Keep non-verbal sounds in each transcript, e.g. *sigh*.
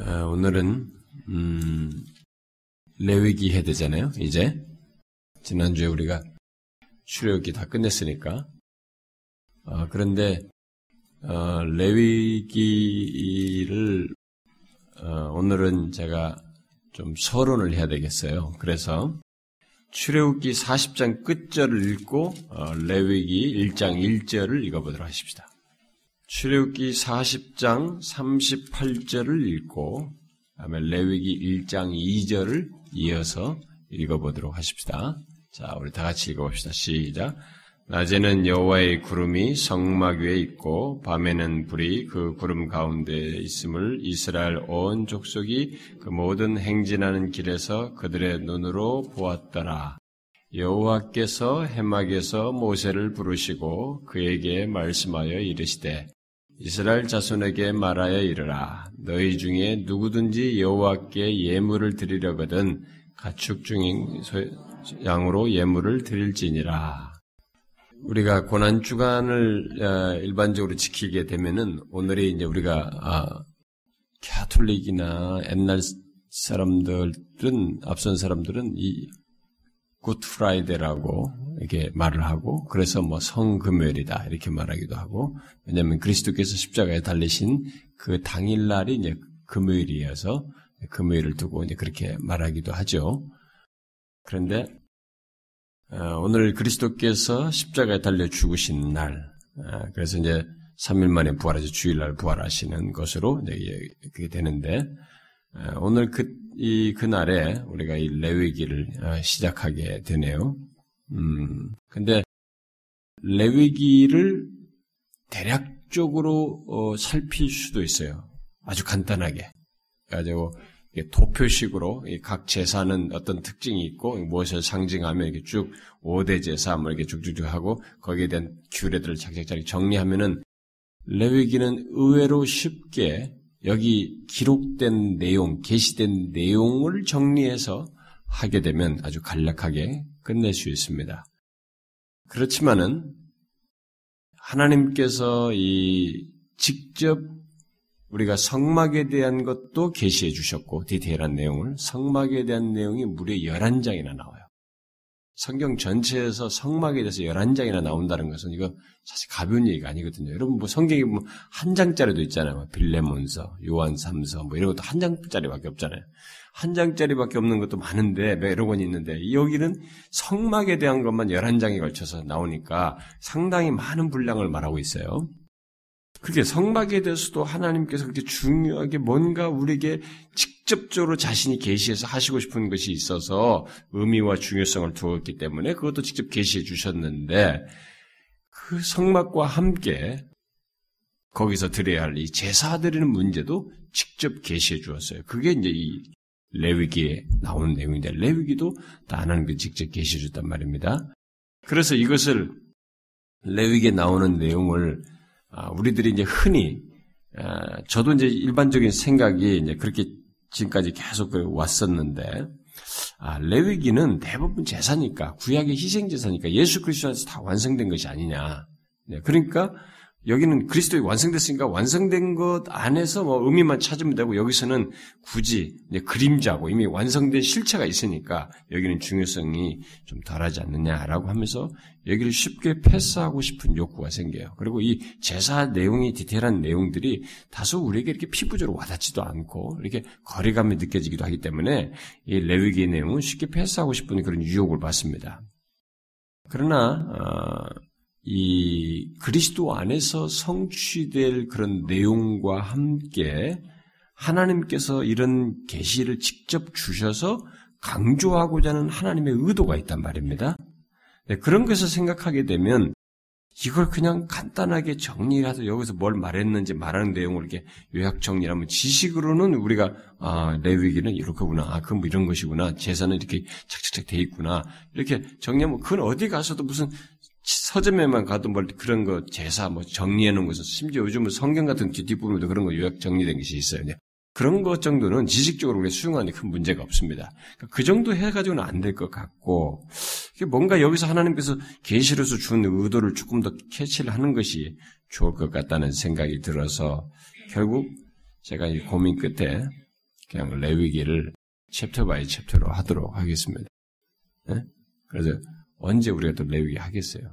어, 오늘은 음, 레위기 해야 되잖아요. 이제 지난주에 우리가 출애굽기 다 끝냈으니까. 어, 그런데 어, 레위기를 어, 오늘은 제가 좀 서론을 해야 되겠어요. 그래서 출애굽기 40장 끝절을 읽고 어, 레위기 1장 1절을 읽어보도록 하십시다. 출애굽기 40장 38절을 읽고 다음에 레위기 1장 2절을 이어서 읽어보도록 하십시다. 자, 우리 다 같이 읽어봅시다. 시작. 낮에는 여호와의 구름이 성막 위에 있고 밤에는 불이 그 구름 가운데 있음을 이스라엘 온 족속이 그 모든 행진하는 길에서 그들의 눈으로 보았더라. 여호와께서 해막에서 모세를 부르시고 그에게 말씀하여 이르시되 이스라엘 자손에게 말하여 이르라 너희 중에 누구든지 여호와께 예물을 드리려거든 가축 중인 양으로 예물을 드릴지니라. 우리가 고난 주간을 일반적으로 지키게 되면은 오늘이 이제 우리가 아, Catholic이나 옛날 사람들은 앞선 사람들은 이 Good Friday라고 이렇게 말을 하고 그래서 뭐 성금요일이다 이렇게 말하기도 하고 왜냐하면 그리스도께서 십자가에 달리신 그 당일 날이 이제 금요일이어서 금요일을 두고 이제 그렇게 말하기도 하죠. 그런데 오늘 그리스도께서 십자가에 달려 죽으신 날, 그래서 이제 3일 만에 부활해서 주일날 부활하시는 것으로 이제 그게 되는데, 오늘 그, 이, 그날에 우리가 이 레위기를 시작하게 되네요. 음, 근데 레위기를 대략적으로 어, 살필 수도 있어요. 아주 간단하게. 가지고 도표식으로 각 제사는 어떤 특징이 있고 무엇을 상징하며 이렇게 쭉 5대 제사 뭐 이렇게 쭉쭉쭉 하고 거기에 대한 규례들을 착착착 정리하면은 레위기는 의외로 쉽게 여기 기록된 내용, 게시된 내용을 정리해서 하게 되면 아주 간략하게 끝낼 수 있습니다. 그렇지만은 하나님께서 이 직접 우리가 성막에 대한 것도 게시해 주셨고 디테일한 내용을 성막에 대한 내용이 무려 11장이나 나와요. 성경 전체에서 성막에 대해서 11장이나 나온다는 것은 이거 사실 가벼운 얘기가 아니거든요. 여러분 뭐 성경에 보면 한 장짜리도 있잖아요. 뭐 빌레몬서, 요한 3서 뭐 이런 것도 한 장짜리밖에 없잖아요. 한 장짜리밖에 없는 것도 많은데 여러 권 있는데 여기는 성막에 대한 것만 11장에 걸쳐서 나오니까 상당히 많은 분량을 말하고 있어요. 그게 성막에 대해서도 하나님께서 그렇게 중요하게 뭔가 우리에게 직 접적으로 자신이 계시해서 하시고 싶은 것이 있어서 의미와 중요성을 두었기 때문에 그것도 직접 계시해 주셨는데 그 성막과 함께 거기서 드려야 할 이 제사 드리는 문제도 직접 계시해 주었어요. 그게 이제 이 레위기에 나오는 내용인데 레위기도 다 하나님께 직접 계시해 줬단 말입니다. 그래서 이것을 레위기에 나오는 내용을 우리들이 이제 흔히 저도 이제 일반적인 생각이 이제 그렇게 지금까지 계속 왔었는데 아, 레위기는 대부분 제사니까 구약의 희생 제사니까 예수 그리스도 안에서 다 완성된 것이 아니냐. 네, 그러니까 여기는 그리스도에 완성됐으니까 완성된 것 안에서 뭐 의미만 찾으면 되고 여기서는 굳이 그림자고 이미 완성된 실체가 있으니까 여기는 중요성이 좀 덜하지 않느냐라고 하면서 여기를 쉽게 패스하고 싶은 욕구가 생겨요. 그리고 이 제사 내용이 디테일한 내용들이 다소 우리에게 이렇게 피부적으로 와닿지도 않고 이렇게 거리감이 느껴지기도 하기 때문에 이 레위기의 내용은 쉽게 패스하고 싶은 그런 유혹을 받습니다. 그러나 어, 이 그리스도 안에서 성취될 그런 내용과 함께 하나님께서 이런 계시를 직접 주셔서 강조하고자 하는 하나님의 의도가 있단 말입니다. 네, 그런 것을 생각하게 되면 이걸 그냥 간단하게 정리해서 여기서 뭘 말했는지 말하는 내용을 이렇게 요약 정리하면 지식으로는 우리가 아 레위기는 이렇게구나, 아 그건 뭐 이런 것이구나, 제사는 이렇게 착착착 돼 있구나. 이렇게 정리하면 그건 어디 가서도 무슨 서점에만 가도 뭐 그런 거 제사 뭐 정리해 놓은 것은 심지어 요즘은 성경 같은 뒷부분에도 그런 거 요약 정리된 것이 있어요. 그런 것 정도는 지식적으로 우리 수용하는 큰 문제가 없습니다. 그러니까 그 정도 해가지고는 안 될 것 같고 뭔가 여기서 하나님께서 계시로서 준 의도를 조금 더 캐치를 하는 것이 좋을 것 같다는 생각이 들어서 결국 제가 이 고민 끝에 그냥 레위기를 chapter by chapter로 하도록 하겠습니다. 네? 그래서 언제 우리가 또 레위기 하겠어요?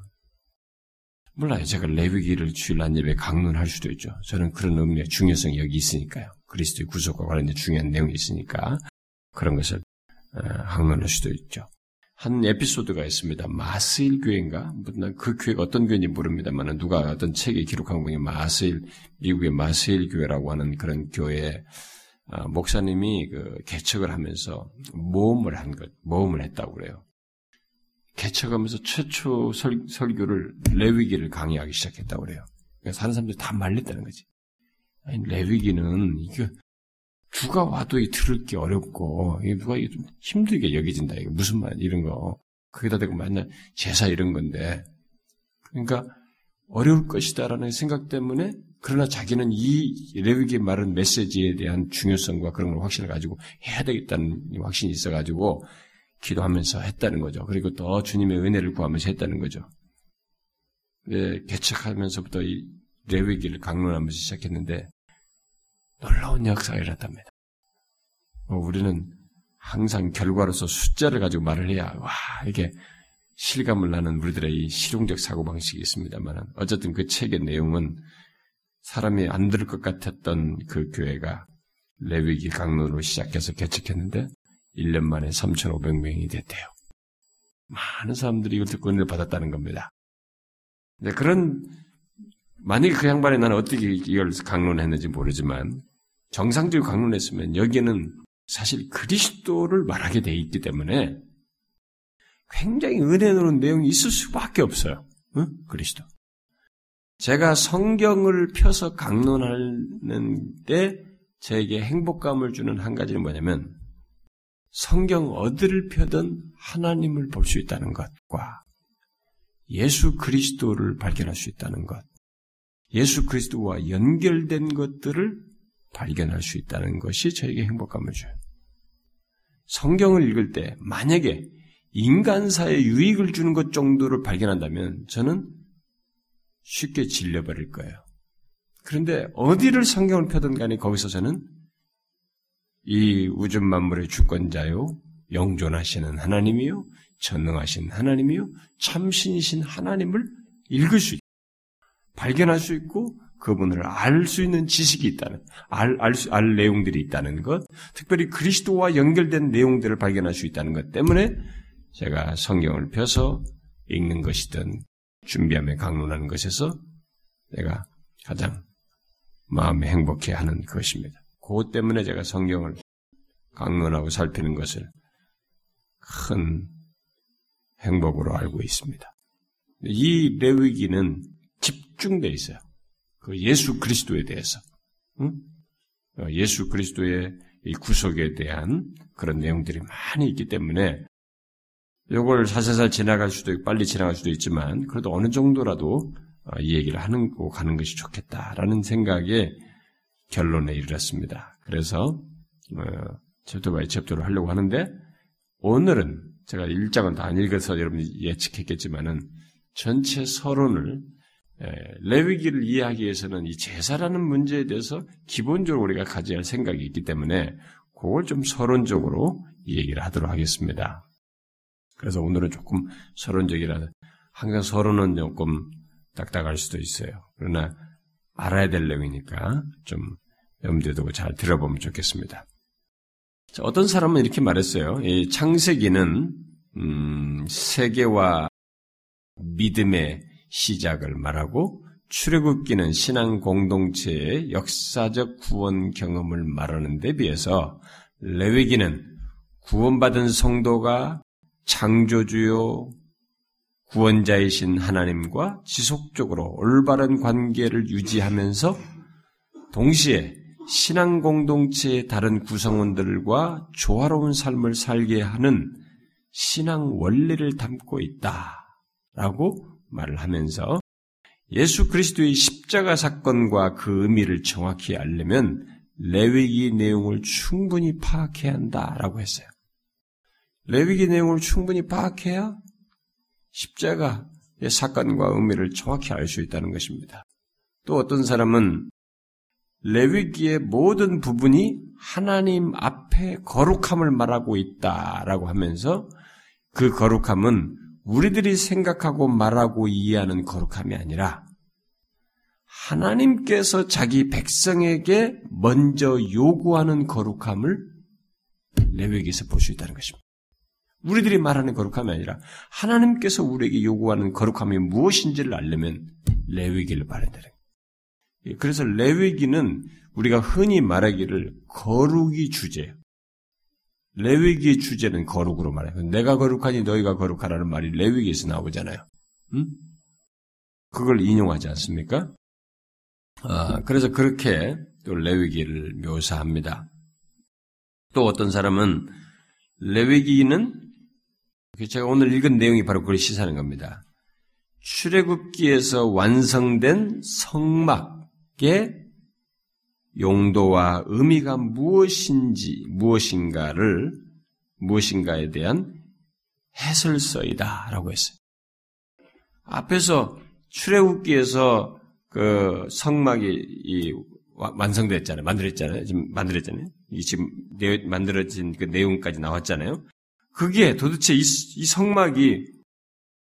몰라요. 제가 레위기를 주일 한 예배 강론할 수도 있죠. 저는 그런 의미의 중요성이 여기 있으니까요. 그리스도의 구속과 관련된 중요한 내용이 있으니까 그런 것을 강론할 수도 있죠. 한 에피소드가 있습니다. 마스일 교회인가? 그 교회가 어떤 교회인지 모릅니다만 누가 어떤 책에 기록한 분이 마스일 미국의 마스일 교회라고 하는 그런 교회 아, 목사님이 그 개척을 하면서 모험을 한 것, 모험을 했다고 그래요. 개척하면서 최초 설, 설교를 레위기를 강의하기 시작했다고 그래요. 그래서 하는 사람들이 다 말렸다는 거지. 아니, 레위기는 이게 누가 와도 이 들을 게 어렵고 이게 누가 이게 좀 힘들게 여겨진다. 이게 무슨 말 이런 거 거기다 대고 맨날 제사 이런 건데 그러니까 어려울 것이다라는 생각 때문에 그러나 자기는 이 레위기에 말한 메시지에 대한 중요성과 그런 걸 확신을 가지고 해야 되겠다는 확신이 있어가지고 기도하면서 했다는 거죠. 그리고 또 주님의 은혜를 구하면서 했다는 거죠. 네, 개척하면서부터 이 레위기를 강론하면서 시작했는데 놀라운 역사가 일어났답니다. 어, 우리는 항상 결과로서 숫자를 가지고 말을 해야 와 이게 실감을 나는 우리들의 이 실용적 사고 방식이 있습니다만 어쨌든 그 책의 내용은 사람이 안 들을 것 같았던 그 교회가 레위기 강론으로 시작해서 개척했는데 1년 만에 3,500명이 됐대요. 많은 사람들이 이걸 듣고 은혜를 받았다는 겁니다. 네, 그런 만약에 그 양반이 나는 어떻게 이걸 강론했는지 모르지만 정상적으로 강론했으면 여기에는 사실 그리스도를 말하게 돼 있기 때문에 굉장히 은혜로운 내용이 있을 수밖에 없어요. 응? 그리스도. 제가 성경을 펴서 강론하는 때 저에게 행복감을 주는 한 가지는 뭐냐면 성경 어디를 펴든 하나님을 볼 수 있다는 것과 예수 그리스도를 발견할 수 있다는 것, 예수 그리스도와 연결된 것들을 발견할 수 있다는 것이 저에게 행복감을 줘요. 성경을 읽을 때 만약에 인간사에 유익을 주는 것 정도를 발견한다면 저는 쉽게 질려버릴 거예요. 그런데 어디를 성경을 펴든 간에 거기서 저는 이 우주 만물의 주권자요, 영존하시는 하나님이요, 전능하신 하나님이요, 참신이신 하나님을 읽을 수 있고, 발견할 수 있고, 그분을 알 수 있는 지식이 있다는, 알, 알, 수, 알 내용들이 있다는 것, 특별히 그리스도와 연결된 내용들을 발견할 수 있다는 것 때문에 제가 성경을 펴서 읽는 것이든 준비하며 강론하는 것에서 내가 가장 마음에 행복해 하는 것입니다. 그것 때문에 제가 성경을 강론하고 살피는 것을 큰 행복으로 알고 있습니다. 이 레위기는 집중되어 있어요. 그 예수 그리스도에 대해서. 응? 어, 예수 그리스도의 이 구속에 대한 그런 내용들이 많이 있기 때문에 이걸 살살살 지나갈 수도 있고 빨리 지나갈 수도 있지만 그래도 어느 정도라도 어, 이 얘기를 하는 거 가는 것이 좋겠다라는 생각에 결론에 이르렀습니다. 그래서 chapter by chapter를 하려고 하는데 오늘은 제가 일장은 다 안 읽어서 여러분이 예측했겠지만은 전체 서론을 레위기를 이해하기 위해서는 이 제사라는 문제에 대해서 기본적으로 우리가 가져야 할 생각이 있기 때문에 그걸 좀 서론적으로 얘기를 하도록 하겠습니다. 그래서 오늘은 조금 서론적이라 항상 서론은 조금 딱딱할 수도 있어요. 그러나 알아야 될 내용이니까 좀 염두에 두고 잘 들어보면 좋겠습니다. 자, 어떤 사람은 이렇게 말했어요. 이 창세기는 음, 세계와 믿음의 시작을 말하고 출애굽기는 신앙 공동체의 역사적 구원 경험을 말하는 데 비해서 레위기는 구원받은 성도가 창조주요 구원자이신 하나님과 지속적으로 올바른 관계를 유지하면서 동시에 신앙 공동체의 다른 구성원들과 조화로운 삶을 살게 하는 신앙 원리를 담고 있다 라고 말을 하면서 예수 그리스도의 십자가 사건과 그 의미를 정확히 알려면 레위기 내용을 충분히 파악해야 한다라고 했어요. 레위기 내용을 충분히 파악해야 십자가의 사건과 의미를 정확히 알 수 있다는 것입니다. 또 어떤 사람은 레위기의 모든 부분이 하나님 앞에 거룩함을 말하고 있다라고 하면서 그 거룩함은 우리들이 생각하고 말하고 이해하는 거룩함이 아니라 하나님께서 자기 백성에게 먼저 요구하는 거룩함을 레위기에서 볼 수 있다는 것입니다. 우리들이 말하는 거룩함이 아니라 하나님께서 우리에게 요구하는 거룩함이 무엇인지를 알려면 레위기를 되는 거예요. 그래서 레위기는 우리가 흔히 말하기를 거룩이 주제예요. 레위기의 주제는 거룩으로 말해요. 내가 거룩하니 너희가 거룩하라는 말이 레위기에서 나오잖아요. 음? 그걸 인용하지 않습니까? 아, 그래서 그렇게 또 레위기를 묘사합니다. 또 어떤 사람은 레위기는 제가 오늘 읽은 내용이 바로 그걸 시사하는 겁니다. 출애굽기에서 완성된 성막의 용도와 의미가 무엇인지 무엇인가를 무엇인가에 대한 해설서이다라고 했어요. 앞에서 출애굽기에서 그 성막이 이 완성됐잖아요. 만들었잖아요. 지금 만들었잖아요. 이 지금 만들어진 그 내용까지 나왔잖아요. 그게 도대체 이, 이 성막이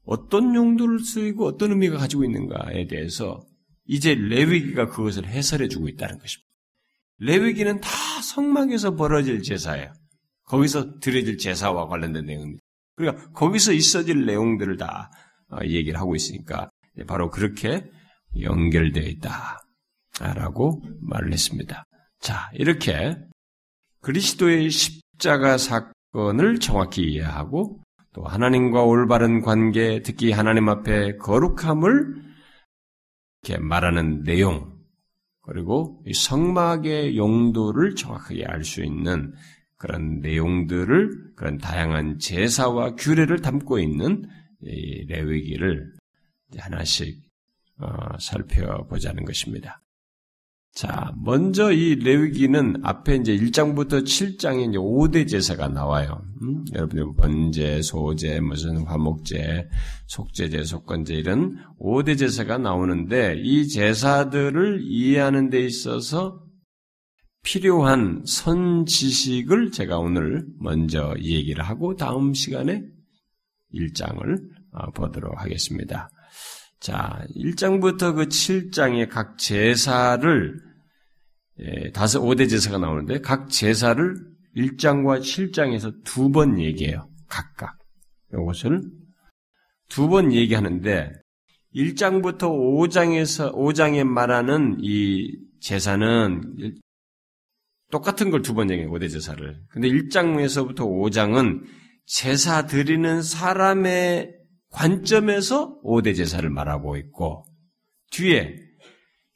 어떤 용도를 쓰이고 어떤 의미가 가지고 있는가에 대해서 이제 레위기가 그것을 해설해 주고 있다는 것입니다. 레위기는 다 성막에서 벌어질 제사예요. 거기서 드려질 제사와 관련된 내용입니다. 그러니까 거기서 있어질 내용들을 다 어, 얘기를 하고 있으니까 바로 그렇게 연결되어 있다라고 말을 했습니다. 자, 이렇게 그리스도의 십자가 사 건을 정확히 이해하고 또 하나님과 올바른 관계, 특히 하나님 앞에 거룩함을 이렇게 말하는 내용, 그리고 성막의 용도를 정확하게 알 수 있는 그런 내용들을 그런 다양한 제사와 규례를 담고 있는 레위기를 하나씩 어, 살펴보자는 것입니다. 자, 먼저 이 레위기는 앞에 이제 1장부터 7장에 이제 5대 제사가 나와요. 음? 여러분들 번제, 소제, 무슨 화목제, 속제제, 속건제 이런 5대 제사가 나오는데 이 제사들을 이해하는 데 있어서 필요한 선 지식을 제가 오늘 먼저 얘기를 하고 다음 시간에 1장을 어, 보도록 하겠습니다. 자, 1장부터 그 7장의 각 제사를 예, 다섯 5대 제사가 나오는데 각 제사를 1장과 7장에서 두 번 얘기해요. 각각. 이것을 두 번 얘기하는데 1장부터 5장에서 5장에 말하는 이 제사는 똑같은 걸 두 번 얘기해요. 5대 제사를. 근데 1장에서부터 5장은 제사 드리는 사람의 관점에서 5대 제사를 말하고 있고 뒤에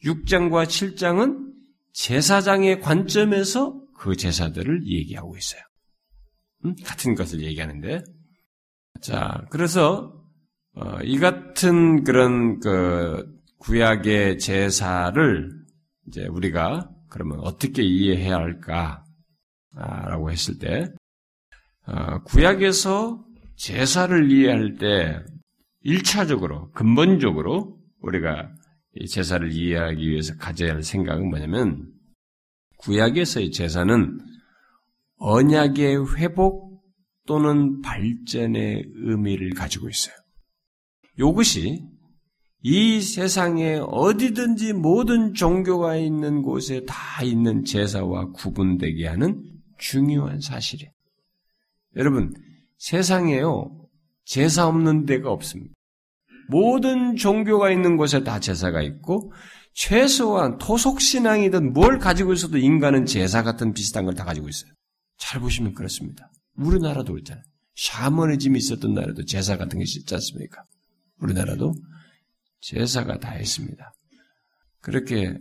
6장과 7장은 제사장의 관점에서 그 제사들을 얘기하고 있어요. 음? 같은 것을 얘기하는데 자 그래서 어, 이 같은 그런 그 구약의 제사를 이제 우리가 그러면 어떻게 이해해야 할까라고 했을 때 어, 구약에서 제사를 이해할 때 1차적으로, 근본적으로 우리가 제사를 이해하기 위해서 가져야 할 생각은 뭐냐면, 구약에서의 제사는 언약의 회복 또는 발전의 의미를 가지고 있어요. 이것이 이 세상에 어디든지 모든 종교가 있는 곳에 다 있는 제사와 구분되게 하는 중요한 사실이에요. 여러분, 세상에요. 제사 없는 데가 없습니다. 모든 종교가 있는 곳에 다 제사가 있고 최소한 토속 신앙이든 뭘 가지고 있어도 인간은 제사 같은 비슷한 걸 다 가지고 있어요. 잘 보시면 그렇습니다. 우리나라도 그렇잖아요. 샤머니즘이 있었던 나라도 제사 같은 것이 있지 않습니까? 우리나라도 제사가 다 있습니다. 그렇게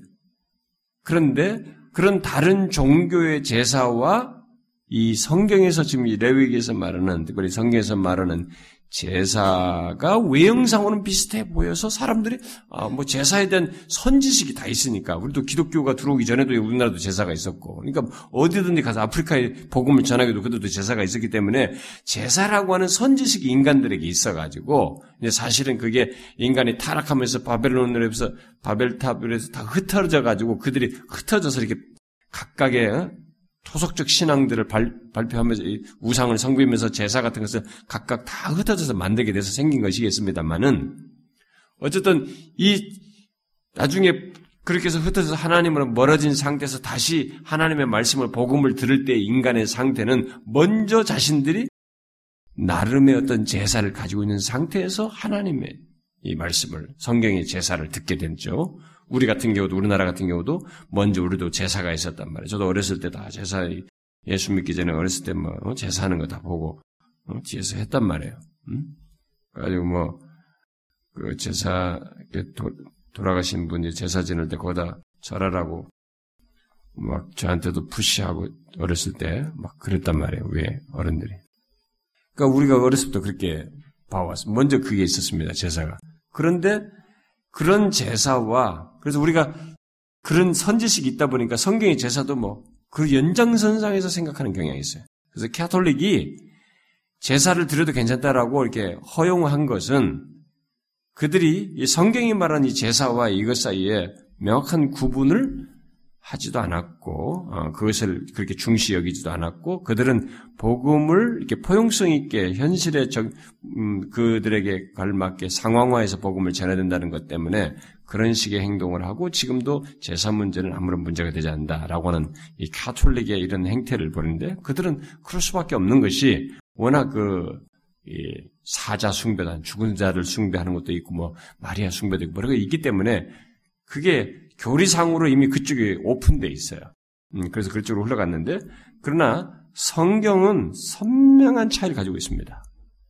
그런데 그런 다른 종교의 제사와 이 성경에서 지금 이 레위기에서 말하는 특별히 성경에서 말하는 제사가 외형상으로는 비슷해 보여서 사람들이 아, 뭐 제사에 대한 선지식이 다 있으니까. 우리도 기독교가 들어오기 전에도 우리나라도 제사가 있었고. 그러니까 어디든지 가서 아프리카에 복음을 전하기도 그들도 제사가 있었기 때문에 제사라고 하는 선지식이 인간들에게 있어가지고 이제 사실은 그게 인간이 타락하면서 바벨론으로서 바벨탑으로서 다 흩어져 가지고 그들이 흩어져서 이렇게 각각의 토속적 신앙들을 발, 발표하면서 우상을 성부하면서 제사 같은 것을 각각 다 흩어져서 만들게 돼서 생긴 것이겠습니다만은 어쨌든 이 나중에 그렇게 해서 흩어져서 하나님으로 멀어진 상태에서 다시 하나님의 말씀을 복음을 들을 때 인간의 상태는 먼저 자신들이 나름의 어떤 제사를 가지고 있는 상태에서 하나님의 이 말씀을 성경의 제사를 듣게 됐죠. 우리 같은 경우도 우리나라 같은 경우도 먼저 우리도 제사가 있었단 말이에요. 저도 어렸을 때 다 제사 예수 믿기 전에 어렸을 때뭐 어, 제사하는 거 다 보고 어, 뒤에서 했단 말이에요. 음? 그래가지고 뭐 그 제사 도, 돌아가신 분이 제사 지낼 때 거기다 절하라고 막 저한테도 푸시하고 어렸을 때 막 그랬단 말이에요. 왜 어른들이? 그러니까 우리가 어렸을 때 그렇게 봐왔어. 먼저 그게 있었습니다. 제사가. 그런데 그런 제사와 그래서 우리가 그런 선지식이 있다 보니까 성경의 제사도 뭐 그 연장선상에서 생각하는 경향이 있어요. 그래서 캐톨릭이 제사를 드려도 괜찮다라고 이렇게 허용한 것은 그들이 성경이 말하는 이 제사와 이것 사이에 명확한 구분을 하지도 않았고 어, 그것을 그렇게 중시 여기지도 않았고 그들은 복음을 이렇게 포용성 있게 현실에 적, 음, 그들에게 걸맞게 상황화해서 복음을 전해야 된다는 것 때문에 그런 식의 행동을 하고 지금도 제사 문제는 아무런 문제가 되지 않는다라고 하는 이 카톨릭의 이런 행태를 보는데 그들은 그럴 수밖에 없는 것이 워낙 그 사자 숭배단 죽은 자를 숭배하는 것도 있고 뭐 마리아 숭배도 있고 뭐가 있기 때문에 그게 교리상으로 이미 그쪽에 오픈돼 있어요. 음, 그래서 그쪽으로 흘러갔는데 그러나 성경은 선명한 차이를 가지고 있습니다.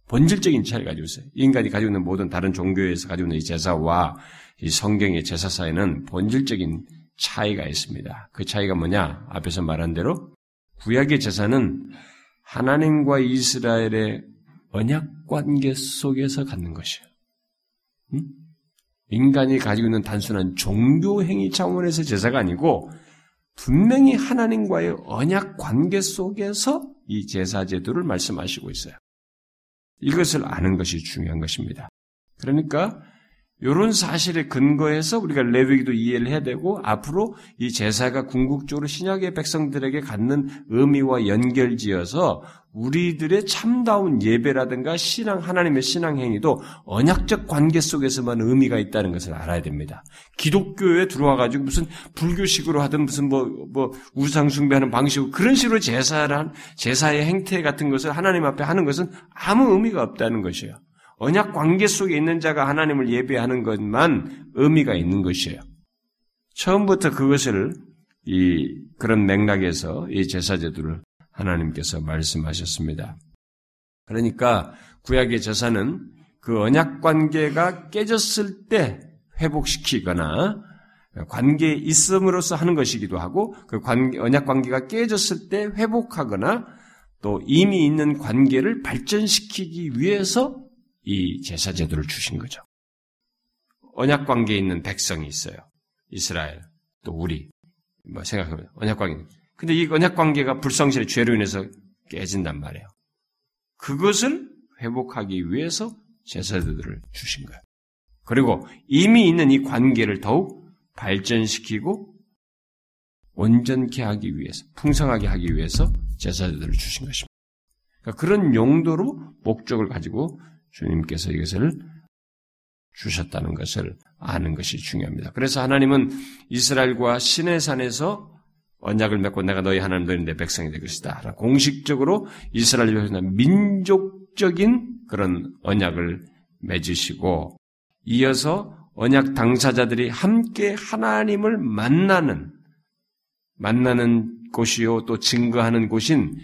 본질적인 차이를 가지고 있어요. 인간이 가지고 있는 모든 다른 종교에서 가지고 있는 이 제사와 이 성경의 제사 사이는 본질적인 차이가 있습니다. 그 차이가 뭐냐? 앞에서 말한 대로 구약의 제사는 하나님과 이스라엘의 언약 관계 속에서 갖는 것이에요. 음? 인간이 가지고 있는 단순한 종교 행위 차원에서 제사가 아니고 분명히 하나님과의 언약 관계 속에서 이 제사 제도를 말씀하시고 있어요. 이것을 아는 것이 중요한 것입니다. 그러니까 이런 사실에 근거해서 우리가 레위기도 이해를 해야 되고 앞으로 이 제사가 궁극적으로 신약의 백성들에게 갖는 의미와 연결지어서 우리들의 참다운 예배라든가 신앙 하나님의 신앙 행위도 언약적 관계 속에서만 의미가 있다는 것을 알아야 됩니다. 기독교에 들어와 가지고 무슨 불교식으로 하든 무슨 뭐뭐 우상 숭배하는 방식으로 그런 식으로 제사를 한 제사의 행태 같은 것을 하나님 앞에 하는 것은 아무 의미가 없다는 것이에요. 언약 관계 속에 있는 자가 하나님을 예배하는 것만 의미가 있는 것이에요. 처음부터 그것을 이 그런 맥락에서 이 제사 제도를 하나님께서 말씀하셨습니다. 그러니까 구약의 제사는 그 언약 관계가 깨졌을 때 회복시키거나 관계에 있음으로써 하는 것이기도 하고 그 관계, 언약 관계가 깨졌을 때 회복하거나 또 이미 있는 관계를 발전시키기 위해서 이 제사 제도를 주신 거죠. 언약 관계에 있는 백성이 있어요. 이스라엘 또 우리 뭐 생각하면 언약 관계. 근데 이 언약 관계가 불성실의 죄로 인해서 깨진단 말이에요. 그것을 회복하기 위해서 제사들을 주신 거예요. 그리고 이미 있는 이 관계를 더욱 발전시키고 온전케 하기 위해서, 풍성하게 하기 위해서 제사들을 주신 것입니다. 그러니까 그런 용도로 목적을 가지고 주님께서 이것을 주셨다는 것을 아는 것이 중요합니다. 그래서 하나님은 이스라엘과 신의 산에서 언약을 맺고 내가 너희 하나님 내 백성이 될 것이다. 공식적으로 이스라엘과 민족적인 그런 언약을 맺으시고 이어서 언약 당사자들이 함께 하나님을 만나는 만나는 곳이요 또 증거하는 곳인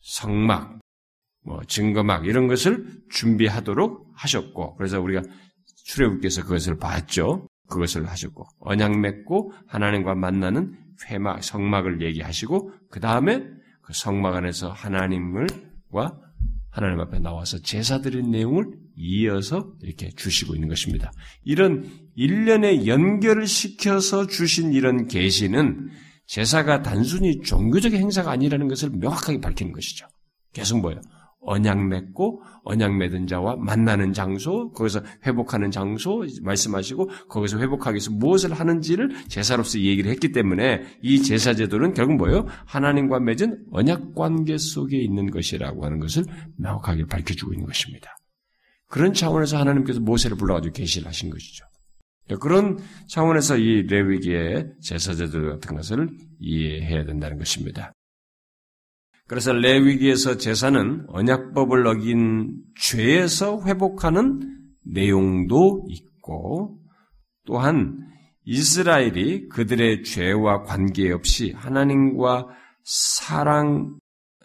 성막 뭐 증거막 이런 것을 준비하도록 하셨고 그래서 우리가 출애굽께서 그것을 봤죠. 그것을 하셨고 언약 맺고 하나님과 만나는 회막 성막을 얘기하시고 그 다음에 그 성막 안에서 하나님을과 하나님 앞에 나와서 제사 드린 내용을 이어서 이렇게 주시고 있는 것입니다. 이런 일련의 연결을 시켜서 주신 이런 계시는 제사가 단순히 종교적 행사가 아니라는 것을 명확하게 밝히는 것이죠. 계속 뭐예요? 언약 맺고 언약 맺은 자와 만나는 장소, 거기서 회복하는 장소 말씀하시고 거기서 회복하기 위해서 무엇을 하는지를 제사로서 얘기를 했기 때문에 이 제사 제도는 결국 뭐예요? 하나님과 맺은 언약 관계 속에 있는 것이라고 하는 것을 명확하게 밝혀주고 있는 것입니다. 그런 차원에서 하나님께서 모세를 불러가지고 계시를 하신 것이죠. 그런 차원에서 이 레위기의 제사 제도 같은 것을 이해해야 된다는 것입니다. 그래서 레위기에서 제사는 언약법을 어긴 죄에서 회복하는 내용도 있고 또한 이스라엘이 그들의 죄와 관계없이 하나님과 사랑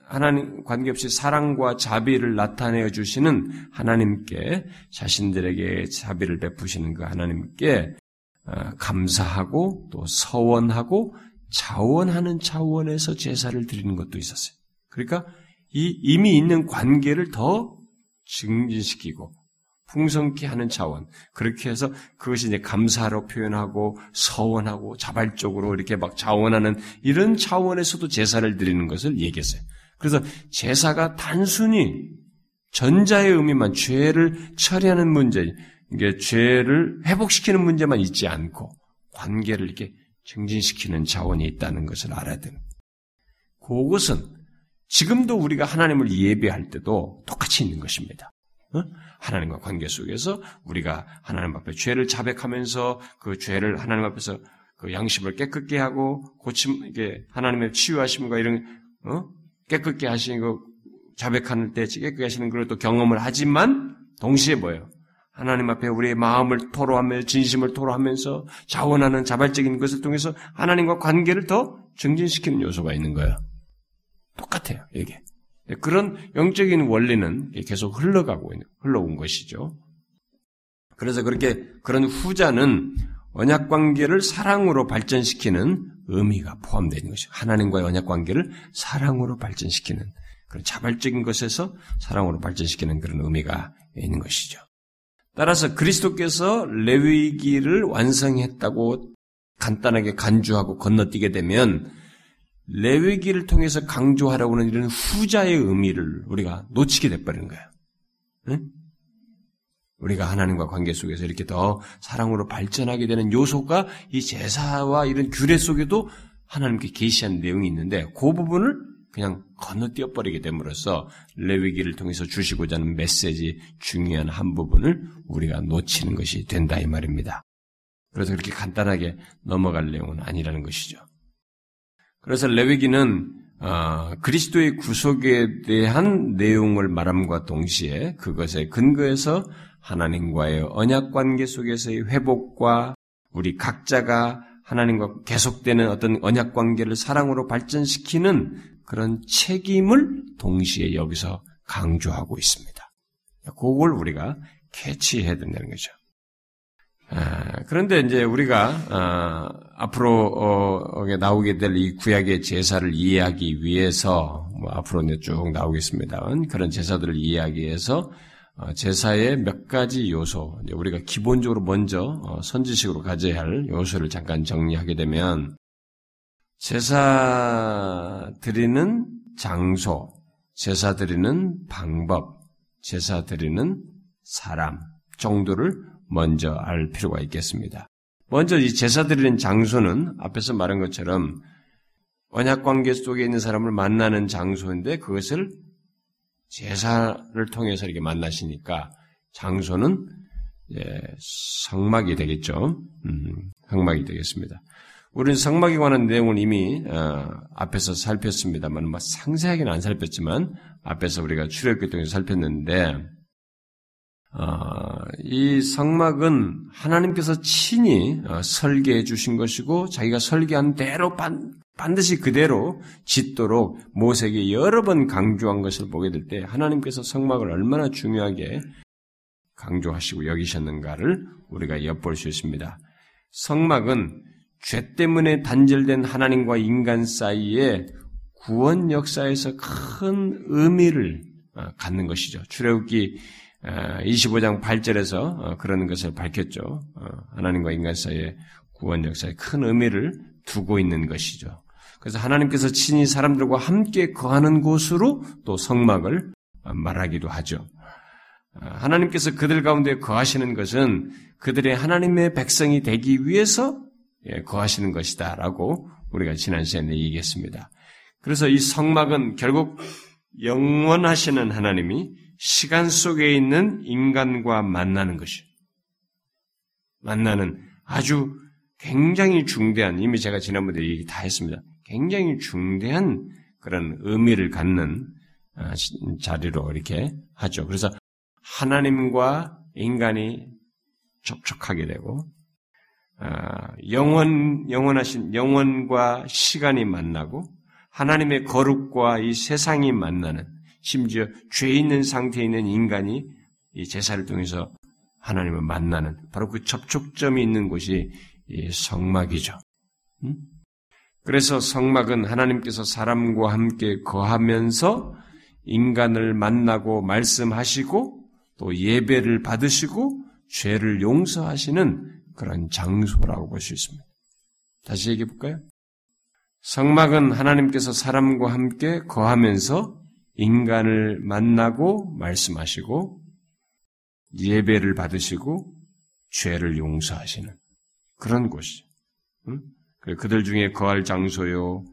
하나님 관계없이 사랑과 자비를 나타내어 주시는 하나님께 자신들에게 자비를 베푸시는 그 하나님께 어, 감사하고 또 서원하고 자원하는 차원에서 제사를 드리는 것도 있었어요. 그러니까 이 이미 있는 관계를 더 증진시키고 풍성케 하는 차원. 그렇게 해서 그것이 이제 감사로 표현하고 서원하고 자발적으로 이렇게 막 자원하는 이런 차원에서도 제사를 드리는 것을 얘기했어요. 그래서 제사가 단순히 전자의 의미만 죄를 처리하는 문제, 이게 죄를 회복시키는 문제만 있지 않고 관계를 이렇게 증진시키는 차원이 있다는 것을 알아야 됩니다. 그것은 지금도 우리가 하나님을 예배할 때도 똑같이 있는 것입니다. 어? 하나님과 관계 속에서 우리가 하나님 앞에 죄를 자백하면서 그 죄를 하나님 앞에서 그 양심을 깨끗게 하고 고침 이게 하나님의 치유하심과 이런 어? 깨끗게 하시는 거 자백하는 때 깨끗게 하시는 걸또 경험을 하지만 동시에 뭐예요? 하나님 앞에 우리의 마음을 토로하며 진심을 토로하면서 자원하는 자발적인 것을 통해서 하나님과 관계를 더 증진시키는 요소가 있는 거예요. 똑같아요, 이게. 그런 영적인 원리는 계속 흘러가고 있는, 흘러온 것이죠. 그래서 그렇게 그런 후자는 언약 관계를 사랑으로 발전시키는 의미가 포함되어 있는 것이죠. 하나님과의 언약 관계를 사랑으로 발전시키는 그런 자발적인 것에서 사랑으로 발전시키는 그런 의미가 있는 것이죠. 따라서 그리스도께서 레위기를 완성했다고 간단하게 간주하고 건너뛰게 되면 레위기를 통해서 강조하라고 하는 이런 후자의 의미를 우리가 놓치게 돼버리는 거예요. 응? 우리가 하나님과 관계 속에서 이렇게 더 사랑으로 발전하게 되는 요소가 이 제사와 이런 규례 속에도 하나님께 계시한 내용이 있는데 그 부분을 그냥 건너뛰어 버리게 됨으로써 레위기를 통해서 주시고자 하는 메시지 중요한 한 부분을 우리가 놓치는 것이 된다 이 말입니다. 그래서 그렇게 간단하게 넘어갈 내용은 아니라는 것이죠. 그래서 레위기는 어, 그리스도의 구속에 대한 내용을 말함과 동시에 그것에 근거해서 하나님과의 언약 관계 속에서의 회복과 우리 각자가 하나님과 계속되는 어떤 언약 관계를 사랑으로 발전시키는 그런 책임을 동시에 여기서 강조하고 있습니다. 그걸 우리가 캐치해야 된다는 거죠. 아, 그런데 이제 우리가 아, 앞으로 어, 나오게 될 이 구약의 제사를 이해하기 위해서 뭐 앞으로 쭉 나오겠습니다. 그런 제사들을 이해하기 위해서 어, 제사의 몇 가지 요소, 우리가 기본적으로 먼저 어, 선지식으로 가져야 할 요소를 잠깐 정리하게 되면 제사 드리는 장소, 제사 드리는 방법, 제사 드리는 사람 정도를 먼저 알 필요가 있겠습니다. 먼저 이 제사 드리는 장소는 앞에서 말한 것처럼 언약 관계 속에 있는 사람을 만나는 장소인데 그것을 제사를 통해서 이렇게 만나시니까 장소는 예, 성막이 되겠죠. 음, 성막이 되겠습니다. 우리는 성막에 관한 내용은 이미 어, 앞에서 살폈습니다만 뭐 상세하게는 안 살폈지만 앞에서 우리가 출애굽기 통해서 살폈는데 어, 이 성막은 하나님께서 친히 어, 설계해 주신 것이고 자기가 설계한 대로 반, 반드시 그대로 짓도록 모세에게 여러 번 강조한 것을 보게 될 때 하나님께서 성막을 얼마나 중요하게 강조하시고 여기셨는가를 우리가 엿볼 수 있습니다. 성막은 죄 때문에 단절된 하나님과 인간 사이에 구원 역사에서 큰 의미를 어, 갖는 것이죠. 출애굽기 25장 8절에서 어, 그런 것을 밝혔죠. 어, 하나님과 인간 사이의 구원 역사에 큰 의미를 두고 있는 것이죠. 그래서 하나님께서 친히 사람들과 함께 거하는 곳으로 또 성막을 말하기도 하죠. 하나님께서 그들 가운데 거하시는 것은 그들의 하나님의 백성이 되기 위해서 예, 거하시는 것이다 라고 우리가 지난 시간에 얘기했습니다. 그래서 이 성막은 결국 영원하시는 하나님이 시간 속에 있는 인간과 만나는 것이 만나는 아주 굉장히 중대한 이미 제가 지난번에 얘기 다 했습니다. 굉장히 중대한 그런 의미를 갖는 아, 자리로 이렇게 하죠. 그래서 하나님과 인간이 접촉하게 되고 아, 영원 영원하신 영원과 시간이 만나고 하나님의 거룩과 이 세상이 만나는 심지어 죄 있는 상태에 있는 인간이 이 제사를 통해서 하나님을 만나는 바로 그 접촉점이 있는 곳이 이 성막이죠. 음? 그래서 성막은 하나님께서 사람과 함께 거하면서 인간을 만나고 말씀하시고 또 예배를 받으시고 죄를 용서하시는 그런 장소라고 볼 수 있습니다. 다시 얘기해 볼까요? 성막은 하나님께서 사람과 함께 거하면서 인간을 만나고 말씀하시고 예배를 받으시고 죄를 용서하시는 그런 곳이죠. 응? 그들 중에 거할 장소요,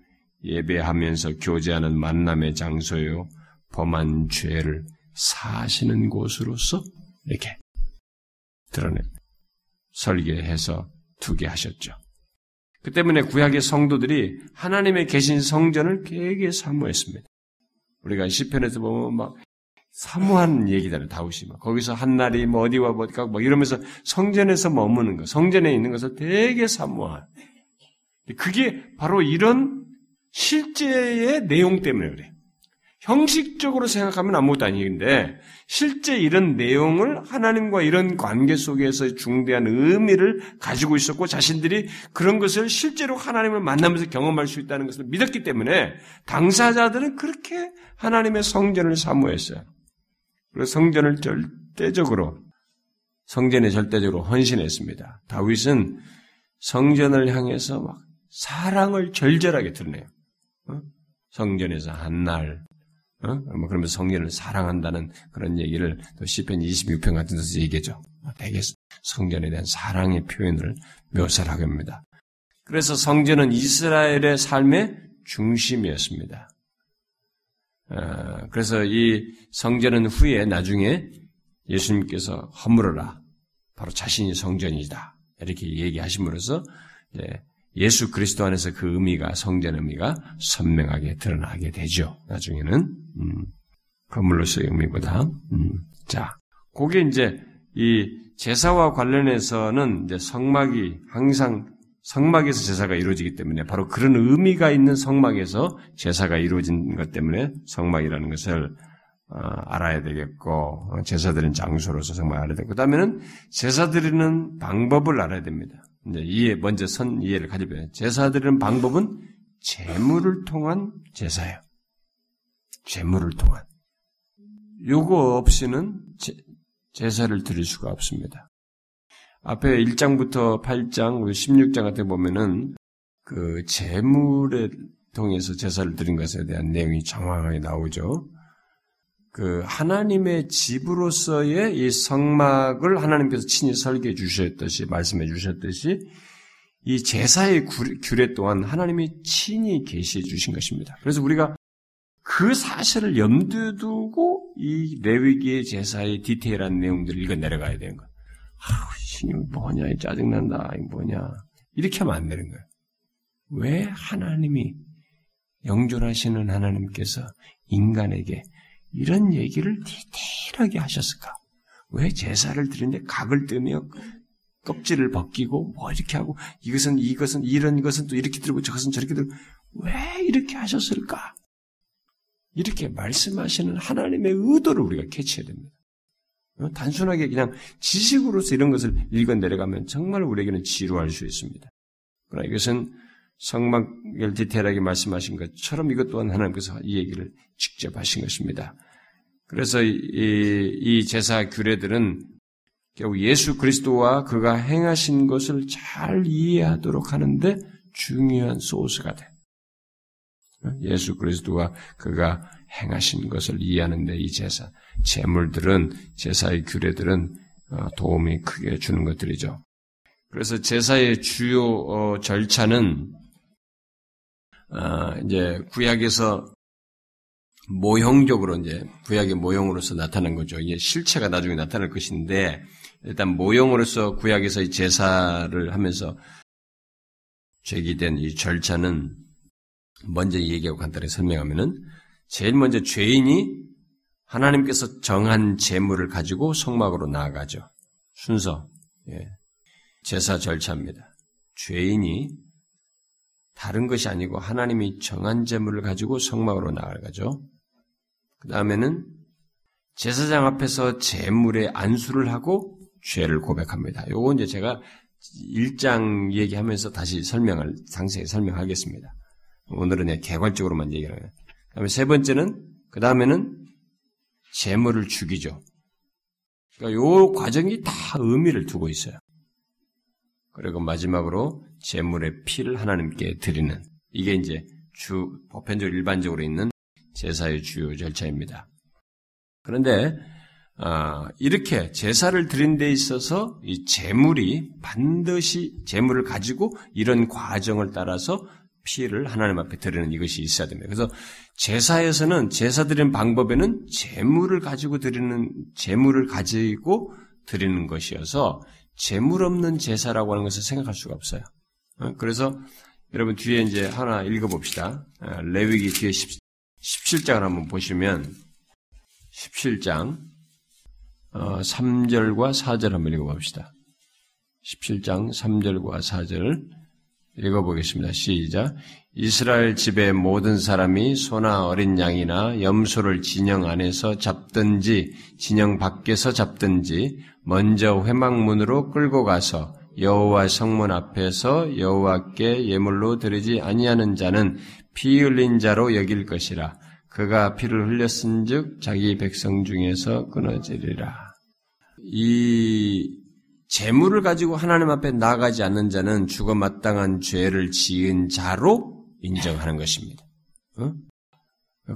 예배하면서 교제하는 만남의 장소요, 범한 죄를 사시는 곳으로서 이렇게 드러내 설계해서 두게 하셨죠. 그 때문에 구약의 성도들이 하나님의 계신 성전을 되게 사모했습니다. 우리가 시편에서 보면 막 사모하는 얘기잖아요. 다윗이 막 거기서 한 날이 뭐 어디와 어디가 뭐 이러면서 성전에서 머무는 것, 성전에 있는 것을 되게 사모한. 그게 바로 이런 실제의 내용 때문에 그래. 형식적으로 생각하면 아무것도 아니는데 실제 이런 내용을 하나님과 이런 관계 속에서 중대한 의미를 가지고 있었고 자신들이 그런 것을 실제로 하나님을 만나면서 경험할 수 있다는 것을 믿었기 때문에 당사자들은 그렇게 하나님의 성전을 사모했어요. 그래서 성전을 절대적으로 성전에 절대적으로 헌신했습니다. 다윗은 성전을 향해서 막 사랑을 절절하게 드러내요. 어? 성전에서 한 날 어? 뭐 그러면서 성전을 사랑한다는 그런 얘기를 또 시편 26편 같은 데서 얘기죠. 되게 성전에 대한 사랑의 표현을 묘사를 하게 합니다. 그래서 성전은 이스라엘의 삶의 중심이었습니다. 어, 그래서 이 성전은 후에 나중에 예수님께서 허물어라. 바로 자신이 성전이다. 이렇게 얘기하심으로써 예수 그리스도 안에서 그 의미가 성전 의미가 선명하게 드러나게 되죠. 나중에는 음, 건물로서의 의미보다 음, 자, 그게 이제 이 제사와 관련해서는 이제 성막이 항상 성막에서 제사가 이루어지기 때문에 바로 그런 의미가 있는 성막에서 제사가 이루어진 것 때문에 성막이라는 것을 어, 알아야 되겠고 어, 제사 드리는 장소로서 성막 알아야 되고 그다음에는 제사 드리는 방법을 알아야 됩니다. 이제 이해 먼저 선 이해를 가지고요. 제사 드리는 방법은 재물을 통한 제사예요. 재물을 통한. 요거 없이는 제, 제사를 드릴 수가 없습니다. 앞에 1장부터 8장, 16장 같은 보면은 그 재물에 통해서 제사를 드린 것에 대한 내용이 정확하게 나오죠. 그 하나님의 집으로서의 이 성막을 하나님께서 친히 설계해 주셨듯이 말씀해 주셨듯이 이 제사의 규례 또한 하나님이 친히 계시해 주신 것입니다. 그래서 우리가 그 사실을 염두에 두고 이 레위기의 제사의 디테일한 내용들을 읽어 내려가야 되는 거예요. 아우, 이 뭐냐, 이 짜증난다, 이 뭐냐. 이렇게 하면 안 되는 거예요. 왜 하나님이 영존하시는 하나님께서 인간에게 이런 얘기를 디테일하게 하셨을까? 왜 제사를 드리는데 각을 뜨며 껍질을 벗기고 뭐 이렇게 하고 이것은 이것은 이런 것은 또 이렇게 들고 저것은 저렇게 들고 왜 이렇게 하셨을까? 이렇게 말씀하시는 하나님의 의도를 우리가 캐치해야 됩니다. 어? 단순하게 그냥 지식으로서 이런 것을 읽어 내려가면 정말 우리에게는 지루할 수 있습니다. 그러나 이것은 성막을 디테일하게 말씀하신 것처럼 이것 또한 하나님께서 이 얘기를 직접 하신 것입니다. 그래서 이, 이 제사 규례들은 결국 예수 그리스도와 그가 행하신 것을 잘 이해하도록 하는데 중요한 소스가 돼. 예수 그리스도와 그가 행하신 것을 이해하는데 이 제사, 제물들은 제사의 규례들은 어, 도움이 크게 주는 것들이죠. 그래서 제사의 주요 어, 절차는 어, 이제 구약에서 모형적으로 이제 구약의 모형으로서 나타난 거죠. 이게 실체가 나중에 나타날 것인데 일단 모형으로서 구약에서 이 제사를 하면서 제기된 이 절차는 먼저 얘기하고 간단히 설명하면은 제일 먼저 죄인이 하나님께서 정한 제물을 가지고 성막으로 나아가죠. 순서, 예. 제사 절차입니다. 죄인이 다른 것이 아니고 하나님이 정한 제물을 가지고 성막으로 나아가죠. 그 다음에는 제사장 앞에서 제물의 안수를 하고 죄를 고백합니다. 요거 이제 제가 1장 얘기하면서 다시 설명을, 상세히 설명하겠습니다. 오늘은 개괄적으로만 얘기를 해요. 그 다음에 세 번째는, 그 다음에는 재물을 죽이죠. 그러니까 요 과정이 다 의미를 두고 있어요. 그리고 마지막으로 재물의 피를 하나님께 드리는 이게 이제 주 보편적으로 일반적으로 있는 제사의 주요 절차입니다. 그런데 아, 이렇게 제사를 드린 데 있어서 이 재물이 반드시 재물을 가지고 이런 과정을 따라서 피해를 하나님 앞에 드리는 이것이 있어야 됩니다. 그래서 제사에서는 제사 드리는 방법에는 재물을 가지고 드리는 재물을 가지고 드리는 것이어서 재물 없는 제사라고 하는 것을 생각할 수가 없어요. 어, 그래서 여러분 뒤에 이제 하나 읽어봅시다. 어, 레위기 뒤에 17장을 한번 보시면 17장 3절과 어, 4절 한번 읽어봅시다. 17장 3절과 4절 읽어보겠습니다. 시작. 이스라엘 집의 모든 사람이 소나 어린 양이나 염소를 진영 안에서 잡든지 진영 밖에서 잡든지 먼저 회막문으로 끌고 가서 여호와 성문 앞에서 여호와께 예물로 드리지 아니하는 자는 피 흘린 자로 여길 것이라. 그가 피를 흘렸은즉 자기 백성 중에서 끊어지리라. 이 재물을 가지고 하나님 앞에 나가지 않는 자는 죽어 마땅한 죄를 지은 자로 인정하는 것입니다. 어?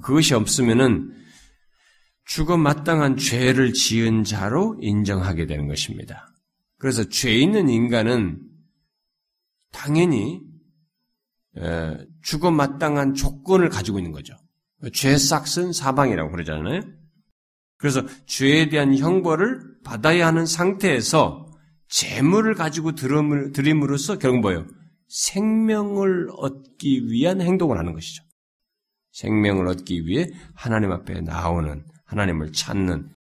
그것이 없으면은 죽어 마땅한 죄를 지은 자로 인정하게 되는 것입니다. 그래서 죄 있는 인간은 당연히 죽어 마땅한 조건을 가지고 있는 거죠. 죄 싹은 사방이라고 그러잖아요. 그래서 죄에 대한 형벌을 받아야 하는 상태에서 재물을 가지고 드림으로써 결국 뭐예요? 생명을 얻기 위한 행동을 하는 것이죠. 생명을 얻기 위해 하나님 앞에 나오는 하나님을 찾는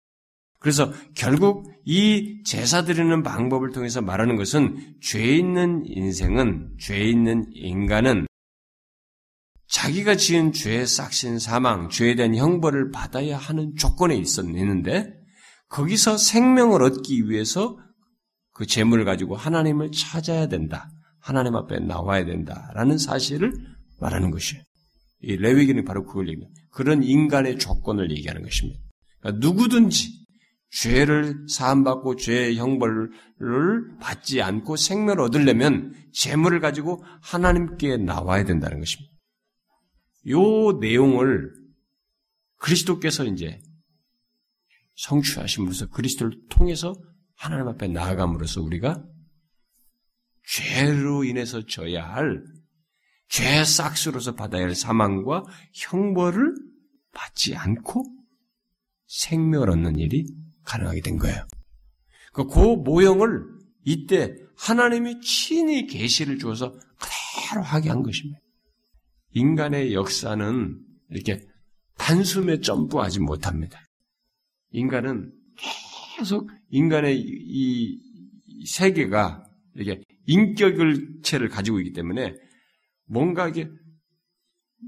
그래서 결국 이 제사 드리는 방법을 통해서 말하는 것은 죄 있는 인생은 죄 있는 인간은 자기가 지은 죄의 싹신 사망, 죄에 대한 형벌을 받아야 하는 조건에 있었는데 거기서 생명을 얻기 위해서 그 재물을 가지고 하나님을 찾아야 된다. 하나님 앞에 나와야 된다라는 사실을 말하는 것이에요. 이 레위기는 바로 그걸 얘기해요. 그런 인간의 조건을 얘기하는 것입니다. 그러니까 누구든지 죄를 사함받고 죄의 형벌을 받지 않고 생명을 얻으려면 재물을 가지고 하나님께 나와야 된다는 것입니다. 요 내용을 그리스도께서 이제 성취하심으로써 그리스도를 통해서 하나님 앞에 나아감으로써 우리가 죄로 인해서 져야 할죄 싹스로서 받아야 할 사망과 형벌을 받지 않고 생명을 얻는 일이 가능하게 된 거예요. 그 모형을 이때 하나님이 친히 계시를 주어서 그대로 하게 한 것입니다. 인간의 역사는 이렇게 단숨에 점프하지 못합니다. 인간은 계속 인간의 이 세계가 이렇게 인격을 체를 가지고 있기 때문에 뭔가 이게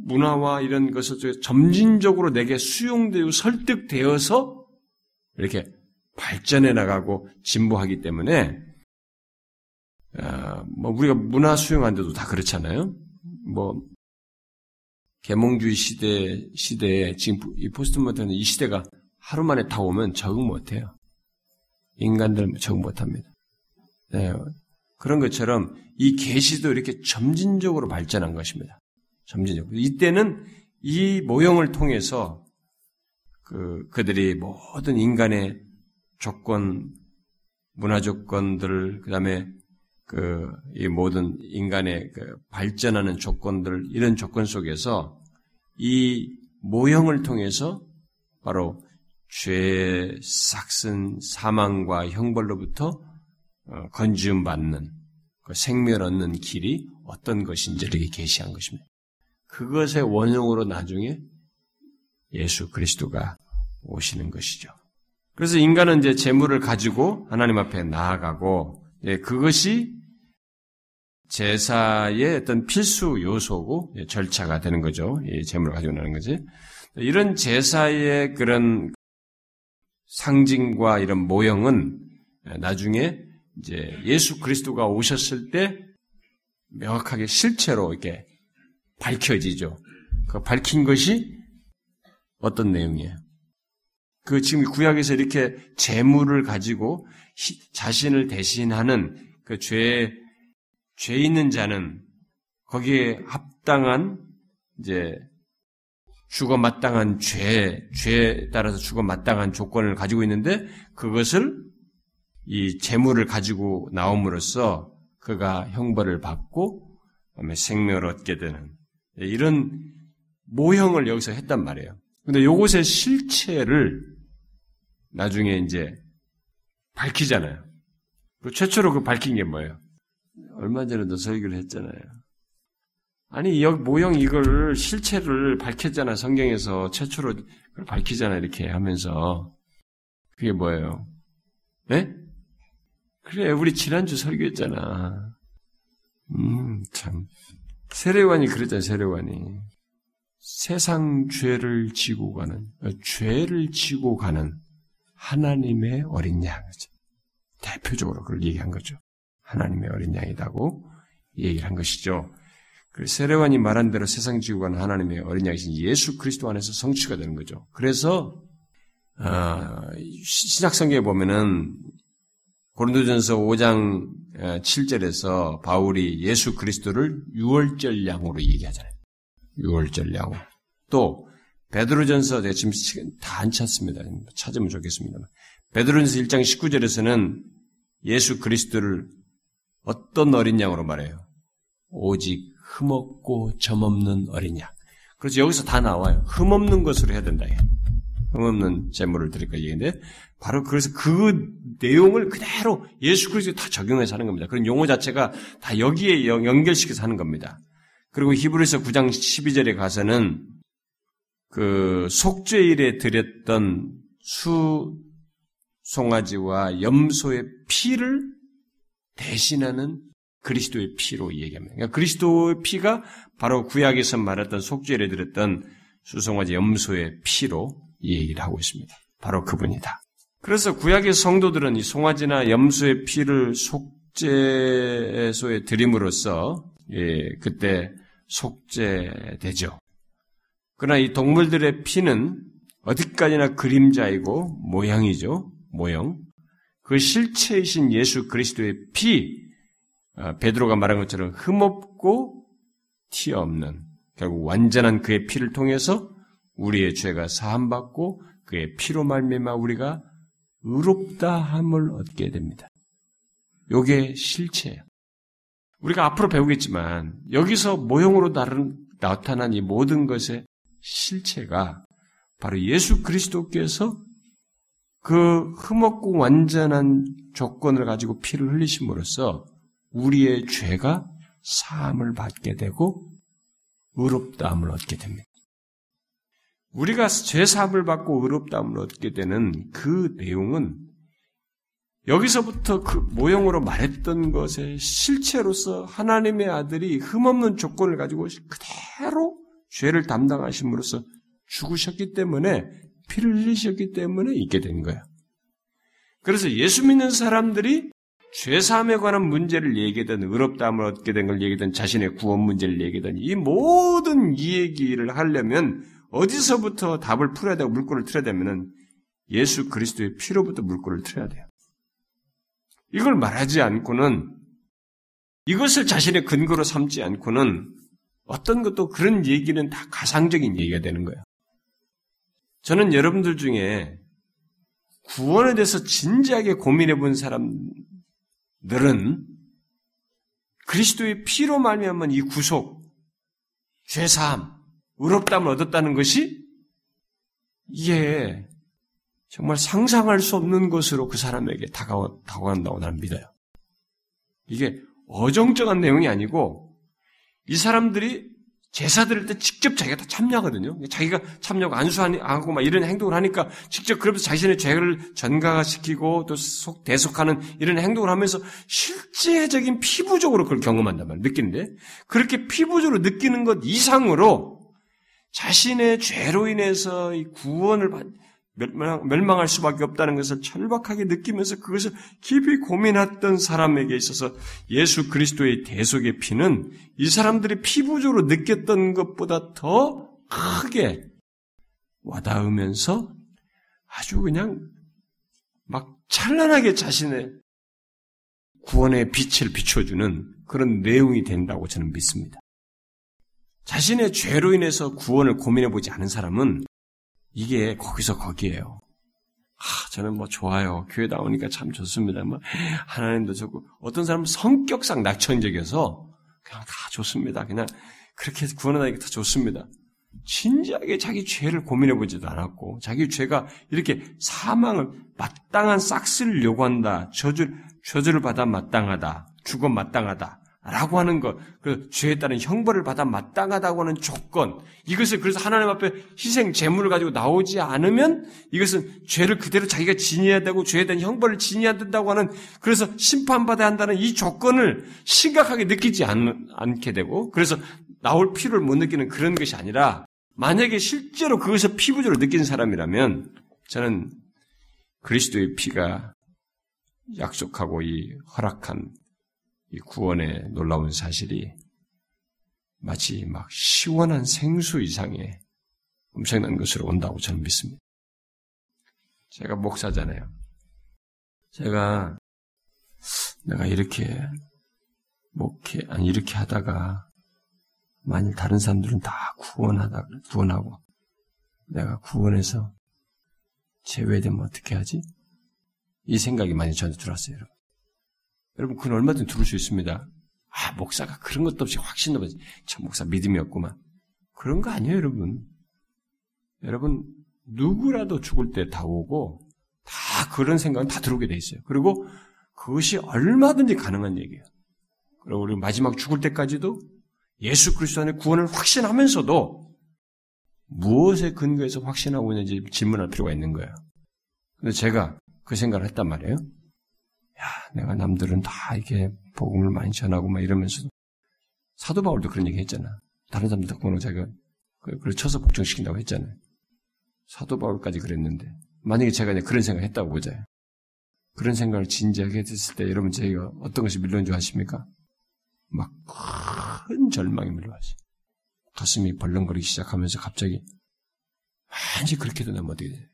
문화와 이런 것을 점진적으로 내게 수용되고 설득되어서 이렇게 발전해 나가고 진보하기 때문에 아, 뭐 우리가 문화 수용한데도 다 그렇잖아요. 뭐 계몽주의 시대 시대에 지금 이 포스트 모던은 이 시대가 하루 만에 다 오면 적응 못해요. 인간들 적응 못합니다. 네. 그런 것처럼 이 계시도 이렇게 점진적으로 발전한 것입니다. 점진적. 이때는 이 모형을 통해서 그 그들이 모든 인간의 조건, 문화 조건들, 그 다음에 그 이 모든 인간의 그 발전하는 조건들 이런 조건 속에서 이 모형을 통해서 바로 죄 싹슨 사망과 형벌로부터 어, 건지움 받는 그 생명 얻는 길이 어떤 것인지 이렇게 계시한 것입니다. 그것의 원형으로 나중에 예수 그리스도가 오시는 것이죠. 그래서 인간은 이제 재물을 가지고 하나님 앞에 나아가고 예, 그것이 제사의 어떤 필수 요소고 예, 절차가 되는 거죠. 재물을 가지고 나는 거지. 이런 제사의 그런 상징과 이런 모형은 나중에 이제 예수 그리스도가 오셨을 때 명확하게 실체로 이렇게 밝혀지죠. 그 밝힌 것이 어떤 내용이에요? 그 지금 구약에서 이렇게 재물을 가지고 자신을 대신하는 그 죄, 죄 있는 자는 거기에 합당한 이제 죽어 마땅한 죄, 죄에 따라서 죽어 마땅한 조건을 가지고 있는데 그것을 이 재물을 가지고 나옴으로써 그가 형벌을 받고 그다음에 생명을 얻게 되는 이런 모형을 여기서 했단 말이에요. 근데 요것의 실체를 나중에 이제 밝히잖아요. 그 최초로 그 밝힌 게 뭐예요? 얼마 전에도 설교를 했잖아요. 아니, 여기 모형 이걸 실체를 밝혔잖아. 성경에서 최초로 그걸 밝히잖아. 이렇게 하면서. 그게 뭐예요? 네? 그래, 우리 지난주 설교했잖아. 음, 참. 세례관이 그랬잖아, 세례관이. 세상 죄를 지고 가는, 어, 죄를 지고 가는 하나님의 어린 양. 대표적으로 그걸 얘기한 거죠. 하나님의 어린 양이라고 얘기를 한 것이죠. 그 세례관이 말한 대로 세상 지고 가는 하나님의 어린 양이신 예수 그리스도 안에서 성취가 되는 거죠. 그래서 어, 신약성경에 보면은 고린도전서 5장 7절에서 바울이 예수 그리스도를 유월절 양으로 얘기하잖아요. 유월절 양으로. 또 베드로전서 제가 지금 다 안 찾습니다. 찾으면 좋겠습니다만. 베드로전서 1장 19절에서는 예수 그리스도를 어떤 어린 양으로 말해요? 오직 흠없고 점없는 어린 양. 그래서 여기서 다 나와요. 흠없는 것으로 해야 된다. 흠없는 재물을 드릴 까 얘기인데 바로 그래서 그 내용을 그대로 예수 그리스도에 다 적용해서 하는 겁니다. 그런 용어 자체가 다 여기에 연결시켜서 하는 겁니다. 그리고 히브리서 9장 12절에 가서는 그 속죄일에 드렸던 수 송아지와 염소의 피를 대신하는 그리스도의 피로 얘기합니다. 그러니까 그리스도의 피가 바로 구약에서 말했던 속죄를 드렸던 수송아지 염소의 피로 얘기를 하고 있습니다. 바로 그분이다. 그래서 구약의 성도들은 이 송아지나 염소의 피를 속죄소에 드림으로써 예, 그때 속죄되죠. 그러나 이 동물들의 피는 어디까지나 그림자이고 모양이죠. 모형. 그 실체이신 예수 그리스도의 피, 아, 베드로가 말한 것처럼 흠없고 티 없는 결국 완전한 그의 피를 통해서 우리의 죄가 사함받고 그의 피로 말미암아 우리가 의롭다 함을 얻게 됩니다. 요게 실체예요. 우리가 앞으로 배우겠지만 여기서 모형으로 나타난 이 모든 것의 실체가 바로 예수 그리스도께서 그 흠없고 완전한 조건을 가지고 피를 흘리심으로써 우리의 죄가 사함을 받게 되고 의롭다함을 얻게 됩니다. 우리가 죄 사함을 받고 의롭다함을 얻게 되는 그 내용은 여기서부터 그 모형으로 말했던 것의 실체로서 하나님의 아들이 흠없는 조건을 가지고 그대로 죄를 담당하심으로써 죽으셨기 때문에 피를 흘리셨기 때문에 있게 된 거예요. 그래서 예수 믿는 사람들이 죄사함에 관한 문제를 얘기하든 의롭다함을 얻게 된 걸 얘기하든 자신의 구원 문제를 얘기하든 이 모든 이 얘기를 하려면 어디서부터 답을 풀어야 되고 물꼬를 틀어야 되면은 예수 그리스도의 피로부터 물꼬를 틀어야 돼요. 이걸 말하지 않고는 이것을 자신의 근거로 삼지 않고는 어떤 것도 그런 얘기는 다 가상적인 얘기가 되는 거예요. 저는 여러분들 중에 구원에 대해서 진지하게 고민해 본 사람들은 그리스도의 피로 말미암은 이 구속, 죄사함, 의롭담을 얻었다는 것이 이게 정말 상상할 수 없는 것으로 그 사람에게 다가와, 다가간다고 나는 믿어요. 이게 어정쩡한 내용이 아니고 이 사람들이 제사 드릴 때 직접 자기가 다 참여하거든요. 자기가 참여하고 안수하고 막 이런 행동을 하니까 직접 그러면서 자신의 죄를 전가시키고 또 속, 대속하는 이런 행동을 하면서 실제적인 피부적으로 그걸 경험한단 말이에요. 느끼는데. 그렇게 피부적으로 느끼는 것 이상으로 자신의 죄로 인해서 구원을 받, 멸망, 할 수밖에 없다는 것을 철박하게 느끼면서 그것을 깊이 고민했던 사람에게 있어서 예수 그리스도의 대속의 피는 이 사람들이 피부적으로 느꼈던 것보다 더 크게 와닿으면서 아주 그냥 막 찬란하게 자신의 구원의 빛을 비춰주는 그런 내용이 된다고 저는 믿습니다. 자신의 죄로 인해서 구원을 고민해 보지 않은 사람은 이게 거기서 거기에요. 아, 저는 뭐 좋아요. 교회 나오니까 참 좋습니다. 뭐 하나님도 좋고 어떤 사람은 성격상 낙천적이어서 그냥 다 좋습니다. 그냥 그렇게 구원하다니까 다 좋습니다. 진지하게 자기 죄를 고민해 보지도 않았고 자기 죄가 이렇게 사망을 마땅한 싹스를 요구한다. 저주 저주를 받아 마땅하다. 죽어 마땅하다. 라고 하는 것, 그 죄에 따른 형벌을 받아 마땅하다고 하는 조건, 이것을 그래서 하나님 앞에 희생 제물을 가지고 나오지 않으면 이것은 죄를 그대로 자기가 지녀야 되고 죄에 대한 형벌을 지녀야 된다고 하는 그래서 심판받아야 한다는 이 조건을 심각하게 느끼지 않, 않게 되고 그래서 나올 필요를 못 느끼는 그런 것이 아니라 만약에 실제로 그것을 피부적으로 느낀 사람이라면 저는 그리스도의 피가 약속하고 이 허락한 이 구원의 놀라운 사실이 마치 막 시원한 생수 이상의 엄청난 것으로 온다고 저는 믿습니다. 제가 목사잖아요. 제가 내가 이렇게 목회 아니 이렇게 하다가 만일 다른 사람들은 다 구원하다 구원하고 내가 구원해서 제외되면 어떻게 하지? 이 생각이 많이 저한테 들었어요, 여러분. 여러분, 그건 얼마든지 들을 수 있습니다. 아, 목사가 그런 것도 없이 확신 없이, 참, 목사 믿음이 없구만. 그런 거 아니에요, 여러분. 여러분, 누구라도 죽을 때 다 오고, 다 그런 생각은 다 들어오게 돼 있어요. 그리고 그것이 얼마든지 가능한 얘기예요. 그리고 우리 마지막 죽을 때까지도 예수 그리스도 안에 구원을 확신하면서도 무엇에 근거해서 확신하고 있는지 질문할 필요가 있는 거예요. 근데 제가 그 생각을 했단 말이에요. 야, 내가 남들은 다 이게 복음을 많이 전하고 막 이러면서 사도 바울도 그런 얘기 했잖아. 다른 사람들 덕분에 자기가 그걸 쳐서 복종시킨다고 했잖아요. 사도 바울까지 그랬는데 만약에 제가 그런 생각을 했다고 보자요. 그런 생각을 진지하게 했을 때 여러분 저희가 어떤 것이 밀려온 줄 아십니까? 막 큰 절망이 밀려왔어요. 가슴이 벌렁거리기 시작하면서 갑자기 왠지 그렇게 되면 어떻게 돼?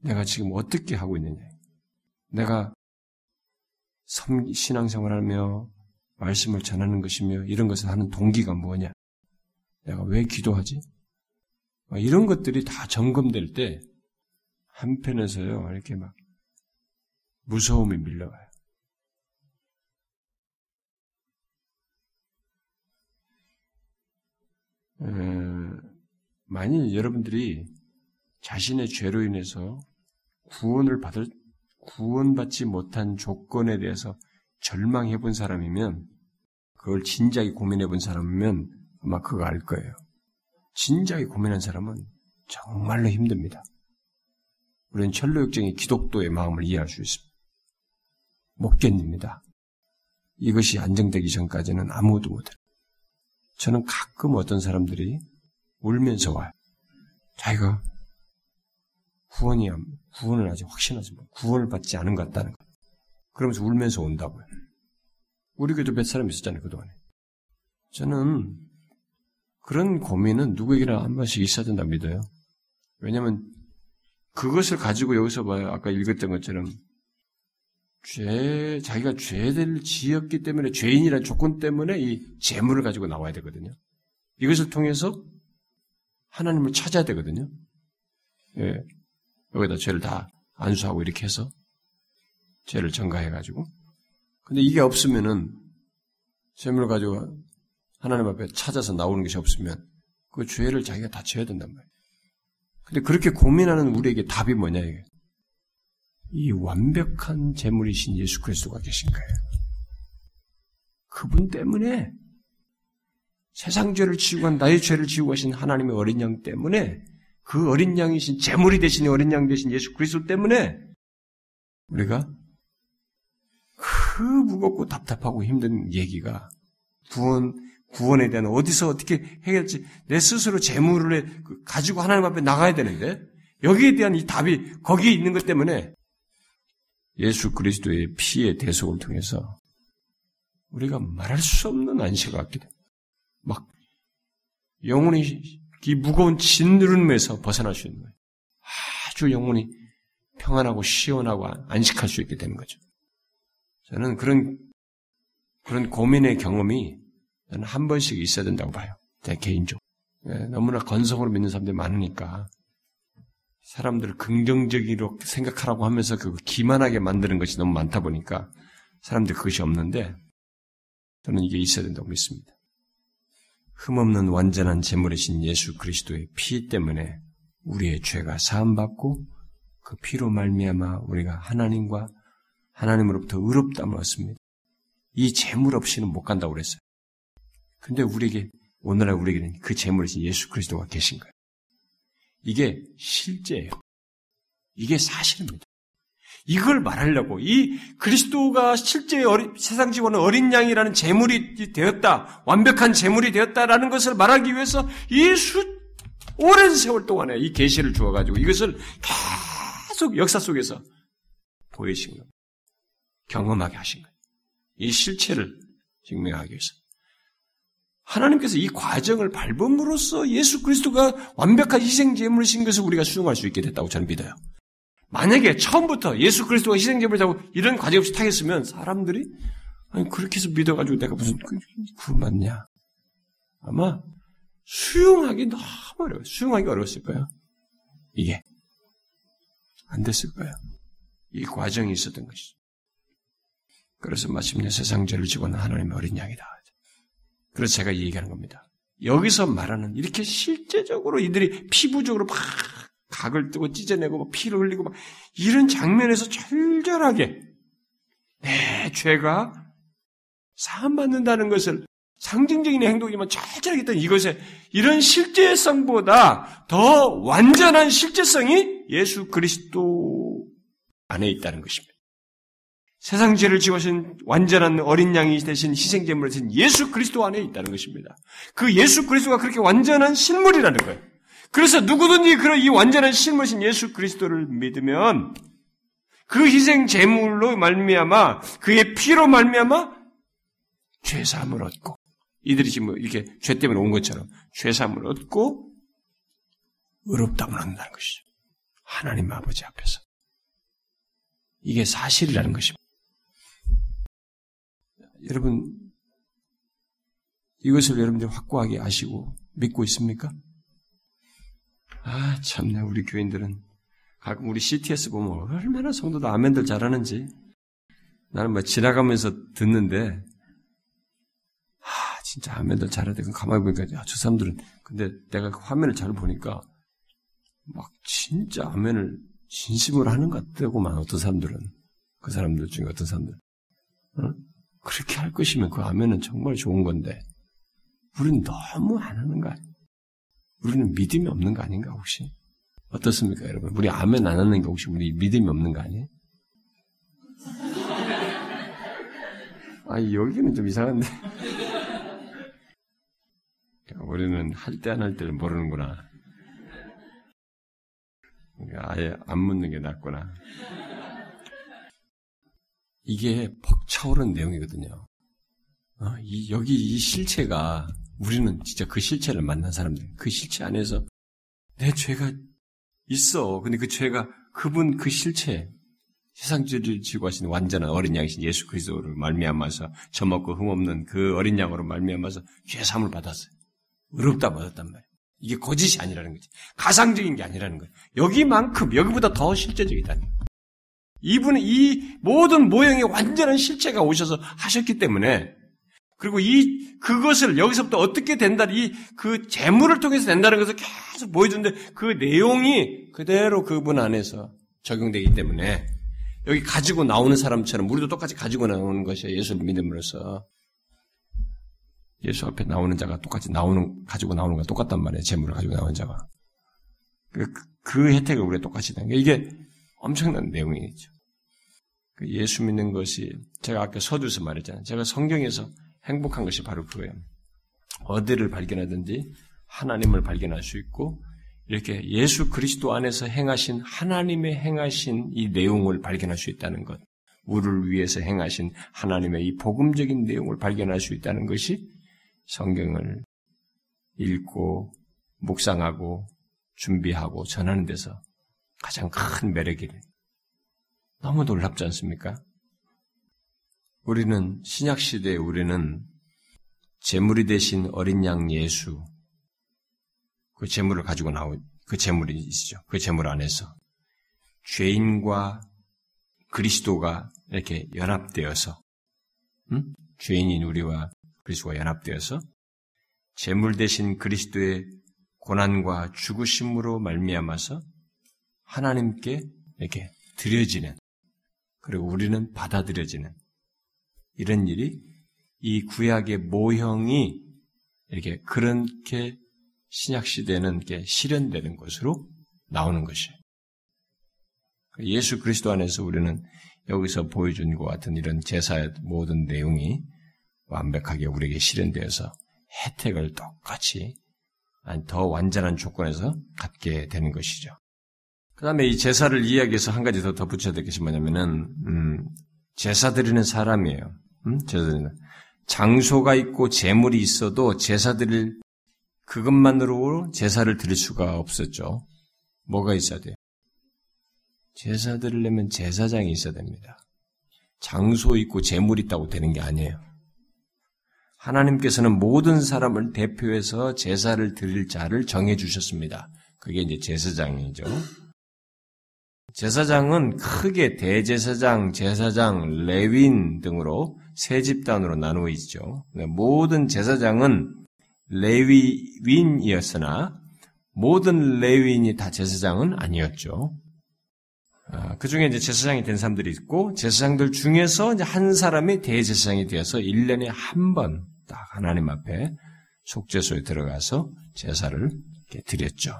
내가 지금 어떻게 하고 있느냐? 내가 신앙생활하며 말씀을 전하는 것이며 이런 것을 하는 동기가 뭐냐? 내가 왜 기도하지? 이런 것들이 다 점검될 때 한편에서요 이렇게 막 무서움이 밀려와요. 에, 만일 여러분들이 자신의 죄로 인해서 구원을 받을 구원받지 못한 조건에 대해서 절망해 본 사람이면 그걸 진지하게 고민해 본 사람이면 아마 그거 알 거예요. 진지하게 고민한 사람은 정말로 힘듭니다. 우리는 철로역정의 기독도의 마음을 이해할 수 있습니다. 못 견딥니다. 이것이 안정되기 전까지는 아무도 못해요. 저는 가끔 어떤 사람들이 울면서 와요. 자기가 구원이 구원을 아직 확신하지 못, 구원을 받지 않은 것 같다는 거. 그러면서 울면서 온다고요. 우리 교도 몇 사람 있었잖아요 그동안에. 저는 그런 고민은 누구에게나 한 번씩 있어야 된다 믿어요. 왜냐하면 그것을 가지고 여기서 봐요. 아까 읽었던 것처럼 죄 자기가 죄를 지었기 때문에 죄인이라는 조건 때문에 이 재물을 가지고 나와야 되거든요. 이것을 통해서 하나님을 찾아야 되거든요. 예. 여기다 죄를 다 안수하고 이렇게 해서 죄를 전가해가지고. 근데 이게 없으면은 재물을 가지고 하나님 앞에 찾아서 나오는 것이 없으면 그 죄를 자기가 다 져야 된단 말이에요. 근데 그렇게 고민하는 우리에게 답이 뭐냐 이게. 이 완벽한 재물이신 예수 그리스도가 계신 거예요. 그분 때문에 세상 죄를 지우고 한 나의 죄를 지우고 하신 하나님의 어린 양 때문에 그 어린 양이신 재물이 되신 어린 양 되신 예수 그리스도 때문에 우리가 그 무겁고 답답하고 힘든 얘기가 구원 구원에 대한 어디서 어떻게 해결할지 내 스스로 재물을 그 가지고 하나님 앞에 나가야 되는데 여기에 대한 이 답이 거기에 있는 것 때문에 예수 그리스도의 피의 대속을 통해서 우리가 말할 수 없는 안식을 갖게 돼. 막 영혼이 이 무거운 진누름에서 벗어날 수 있는 거예요. 아주 영혼이 평안하고 시원하고 안식할 수 있게 되는 거죠. 저는 그런 그런 고민의 경험이 저는 한 번씩 있어야 된다고 봐요. 제 개인적으로. 예, 너무나 건성으로 믿는 사람들이 많으니까 사람들을 긍정적으로 생각하라고 하면서 그 기만하게 만드는 것이 너무 많다 보니까 사람들이 그것이 없는데 저는 이게 있어야 된다고 믿습니다. 흠없는 완전한 제물이신 예수 그리스도의 피 때문에 우리의 죄가 사함받고 그 피로 말미암아 우리가 하나님과 하나님으로부터 의롭다을 얻습니다. 이 제물 없이는 못 간다고 그랬어요. 근데 우리에게 오늘날 우리에게는 그 제물이신 예수 그리스도가 계신 거예요. 이게 실제예요. 이게 사실입니다. 이걸 말하려고 이 그리스도가 실제 어린, 세상 지원은 어린 양이라는 재물이 되었다, 완벽한 재물이 되었다라는 것을 말하기 위해서 이 수, 오랜 세월 동안에 이 계시를 주어가지고 이것을 계속 역사 속에서 보이신 겁니다. 경험하게 하신 거예요. 이 실체를 증명하기 위해서. 하나님께서 이 과정을 밟음으로써 예수 그리스도가 완벽한 희생 제물이신 것을 우리가 수용할 수 있게 됐다고 저는 믿어요. 만약에 처음부터 예수 그리스도가 희생 제물을 하고 이런 과정 없이 타겠으면 사람들이 아니 그렇게 해서 믿어가지고 내가 무슨 그, 그 맞냐? 아마 수용하기 너무 어려워요. 수용하기 어려웠을 거예요. 이게 안 됐을 거예요. 이 과정이 있었던 것이죠. 그래서 마침내 세상 죄를 지고는 하나님의 어린 양이다. 그래서 제가 얘기하는 겁니다. 여기서 말하는 이렇게 실제적으로 이들이 피부적으로 막 각을 뜨고 찢어내고 막 피를 흘리고 막 이런 장면에서 절절하게 내 죄가 사함받는다는 것을 상징적인 행동이지만 절절하게 했던 이것에 이런 실제성보다 더 완전한 실제성이 예수 그리스도 안에 있다는 것입니다. 세상 죄를 지으신 완전한 어린 양이 대신 희생제물을 대신 예수 그리스도 안에 있다는 것입니다. 그 예수 그리스도가 그렇게 완전한 실물이라는 거예요. 그래서 누구든지 그런 이 완전한 실물이신 예수 그리스도를 믿으면 그 희생 제물로 말미암아 그의 피로 말미암아 죄 사함을 얻고 이들이 지금 뭐 이렇게 죄 때문에 온 것처럼 죄 사함을 얻고 의롭다고 한다는 것이죠. 하나님 아버지 앞에서 이게 사실이라는 것입니다. 여러분, 이것을 여러분들이 확고하게 아시고 믿고 있습니까? 아, 참나, 우리 교인들은 가끔 우리 CTS 보면 얼마나 성도도 아멘들 잘하는지 나는 뭐 지나가면서 듣는데 아, 진짜 아멘들 잘하대. 가만히 보니까 야, 저 사람들은 근데 내가 그 화면을 잘 보니까 막 진짜 아멘을 진심으로 하는 것 같다고만 어떤 사람들은 그 사람들 중에 어떤 사람들 어? 그렇게 할 것이면 그 하면은 정말 좋은 건데, 우리는 너무 안 하는 거 아니에요? 우리는 믿음이 없는 거 아닌가, 혹시? 어떻습니까, 여러분? 우리 아멘 안 하는 게 혹시 우리 믿음이 없는 거 아니에요? *laughs* 아, 여기는 좀 이상한데. *laughs* 우리는 할 때 안 할 때를 모르는구나. 아예 안 묻는 게 낫구나. 이게 벅차오른 내용이거든요. 어, 이, 여기 이 실체가 우리는 진짜 그 실체를 만난 사람들, 그 실체 안에서 내 죄가 있어. 근데 그 죄가 그분 그 실체, 세상 죄를 지고 하신 완전한 어린 양이신 예수 그리스도를 말미암아서 젖먹고 흠없는 그 어린 양으로 말미암아서 죄 사함을 받았어요. 의롭다 얻었단 말이에요. 이게 거짓이 아니라는 거지. 가상적인 게 아니라는 거예요. 여기만큼, 여기보다 더 실제적이다는 거예요. 이분은 이 모든 모형의 완전한 실체가 오셔서 하셨기 때문에 그리고 이 그것을 여기서부터 어떻게 된다 이 그 재물을 통해서 된다는 것을 계속 보여주는데 그 내용이 그대로 그분 안에서 적용되기 때문에 여기 가지고 나오는 사람처럼 우리도 똑같이 가지고 나오는 것이에요. 예수를 믿음으로써 예수 앞에 나오는 자가 똑같이 나오는 가지고 나오는 거 똑같단 말이에요. 재물을 가지고 나오는 자가 그, 그 혜택을 우리가 똑같이 되는 게 이게 엄청난 내용이죠. 그 예수 믿는 것이 제가 아까 서두에서 말했잖아요. 제가 성경에서 행복한 것이 바로 그거예요. 어디를 발견하든지 하나님을 발견할 수 있고 이렇게 예수 그리스도 안에서 행하신 하나님의 행하신 이 내용을 발견할 수 있다는 것. 우리를 위해서 행하신 하나님의 이 복음적인 내용을 발견할 수 있다는 것이 성경을 읽고 묵상하고 준비하고 전하는 데서 가장 큰 매력이래. 너무 놀랍지 않습니까? 우리는 신약 시대에 우리는 재물이 되신 어린 양 예수 그 재물을 가지고 나온 그 재물이 있죠. 그 재물 안에서 죄인과 그리스도가 이렇게 연합되어서 음? 죄인인 우리와 그리스도가 연합되어서 재물 대신 그리스도의 고난과 죽으심으로 말미암아서 하나님께 이렇게 드려지는 그리고 우리는 받아들여지는 이런 일이 이 구약의 모형이 이렇게 그렇게 신약 시대는 이렇게 실현되는 것으로 나오는 것이에요. 예수 그리스도 안에서 우리는 여기서 보여준 것 같은 이런 제사의 모든 내용이 완벽하게 우리에게 실현되어서 혜택을 똑같이 더 완전한 조건에서 갖게 되는 것이죠. 그 다음에 이 제사를 이야기해서 한 가지 더 덧붙여야 될 것이 뭐냐면은, 음, 제사 드리는 사람이에요. 음? 제사 드리는. 장소가 있고 재물이 있어도 제사 드릴 그것만으로 제사를 드릴 수가 없었죠. 뭐가 있어야 돼요? 제사 드리려면 제사장이 있어야 됩니다. 장소 있고 재물 있다고 되는 게 아니에요. 하나님께서는 모든 사람을 대표해서 제사를 드릴 자를 정해 주셨습니다. 그게 이제 제사장이죠. 제사장은 크게 대제사장, 제사장, 레윈 등으로 세 집단으로 나누어 있죠. 모든 제사장은 레위인이었으나 모든 레위인이 다 제사장은 아니었죠. 아, 그 중에 이제 제사장이 된 사람들이 있고 제사장들 중에서 이제 한 사람이 대제사장이 되어서 1년에 한 번 딱 하나님 앞에 속죄소에 들어가서 제사를 드렸죠.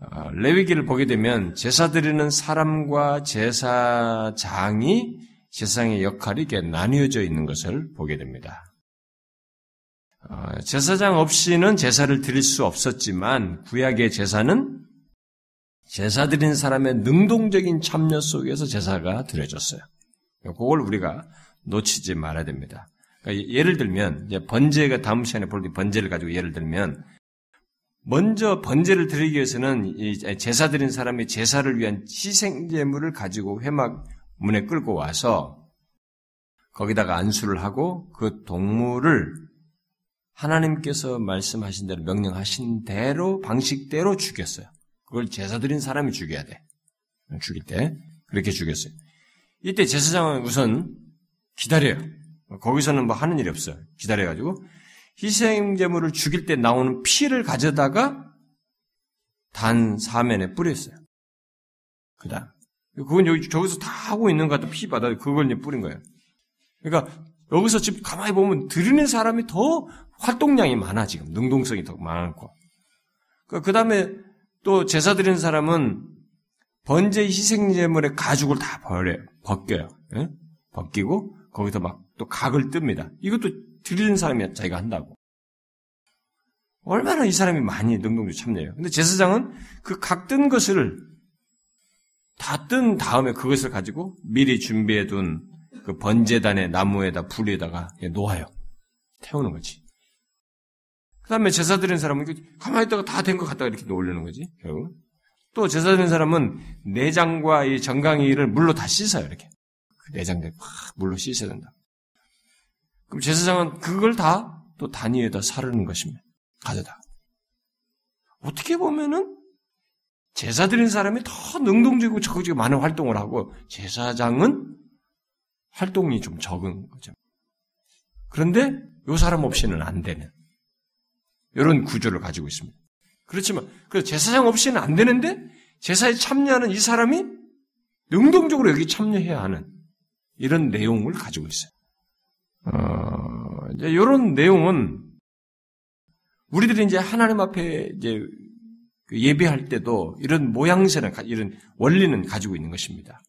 어, 레위기를 보게 되면 제사 드리는 사람과 제사장이 제사장의 역할이 이렇게 나뉘어져 있는 것을 보게 됩니다. 어, 제사장 없이는 제사를 드릴 수 없었지만 구약의 제사는 제사 드린 사람의 능동적인 참여 속에서 제사가 드려졌어요. 그걸 우리가 놓치지 말아야 됩니다. 그러니까 예를 들면 번제가 다음 시간에 볼때 번제를 가지고 예를 들면 먼저 번제를 드리기 위해서는 제사 드린 사람이 제사를 위한 희생 제물을 가지고 회막 문에 끌고 와서 거기다가 안수를 하고 그 동물을 하나님께서 말씀하신 대로 명령하신 대로 방식대로 죽였어요. 그걸 제사 드린 사람이 죽여야 돼. 죽일 때 그렇게 죽였어요. 이때 제사장은 우선 기다려요. 거기서는 뭐 하는 일이 없어요. 기다려가지고 희생제물을 죽일 때 나오는 피를 가져다가 단 사면에 뿌렸어요. 그 다음. 그건 여기, 저기서 다 하고 있는 것 같아. 피 받아. 그걸 이제 뿌린 거예요. 그러니까 여기서 지금 가만히 보면 드리는 사람이 더 활동량이 많아, 지금. 능동성이 더 많고. 그, 그 다음에 또 제사 드리는 사람은 번제 희생제물의 가죽을 다 버려요. 벗겨요. 예? 벗기고 거기서 막 또 각을 뜹니다. 이것도 드리는 사람이 자기가 한다고. 얼마나 이 사람이 많이 능동적으로 참여해요. 근데 제사장은 그 각 뜬 것을 다 뜬 다음에 그것을 가지고 미리 준비해 둔 그 번제단의 나무에다 불에다가 놓아요. 태우는 거지. 그 다음에 제사 드리는 사람은 가만히 있다가 다 된 것 같다가 이렇게 올리는 거지, 결국. 또 제사 드리는 사람은 내장과 이 정강이를 물로 다 씻어요, 이렇게. 그 내장들 막 물로 씻어야 된다. 그럼 제사장은 그걸 다 또 단위에다 사르는 것입니다. 가져다. 어떻게 보면은 제사 드린 사람이 더 능동적이고 적극적이고 많은 활동을 하고 제사장은 활동이 좀 적은 거죠. 그런데 요 사람 없이는 안 되는 이런 구조를 가지고 있습니다. 그렇지만 그 제사장 없이는 안 되는데 제사에 참여하는 이 사람이 능동적으로 여기 참여해야 하는 이런 내용을 가지고 있어요. 어, 이제 이런 내용은 우리들이 이제 하나님 앞에 이제 그 예배할 때도 이런 모양새나 이런 원리는 가지고 있는 것입니다.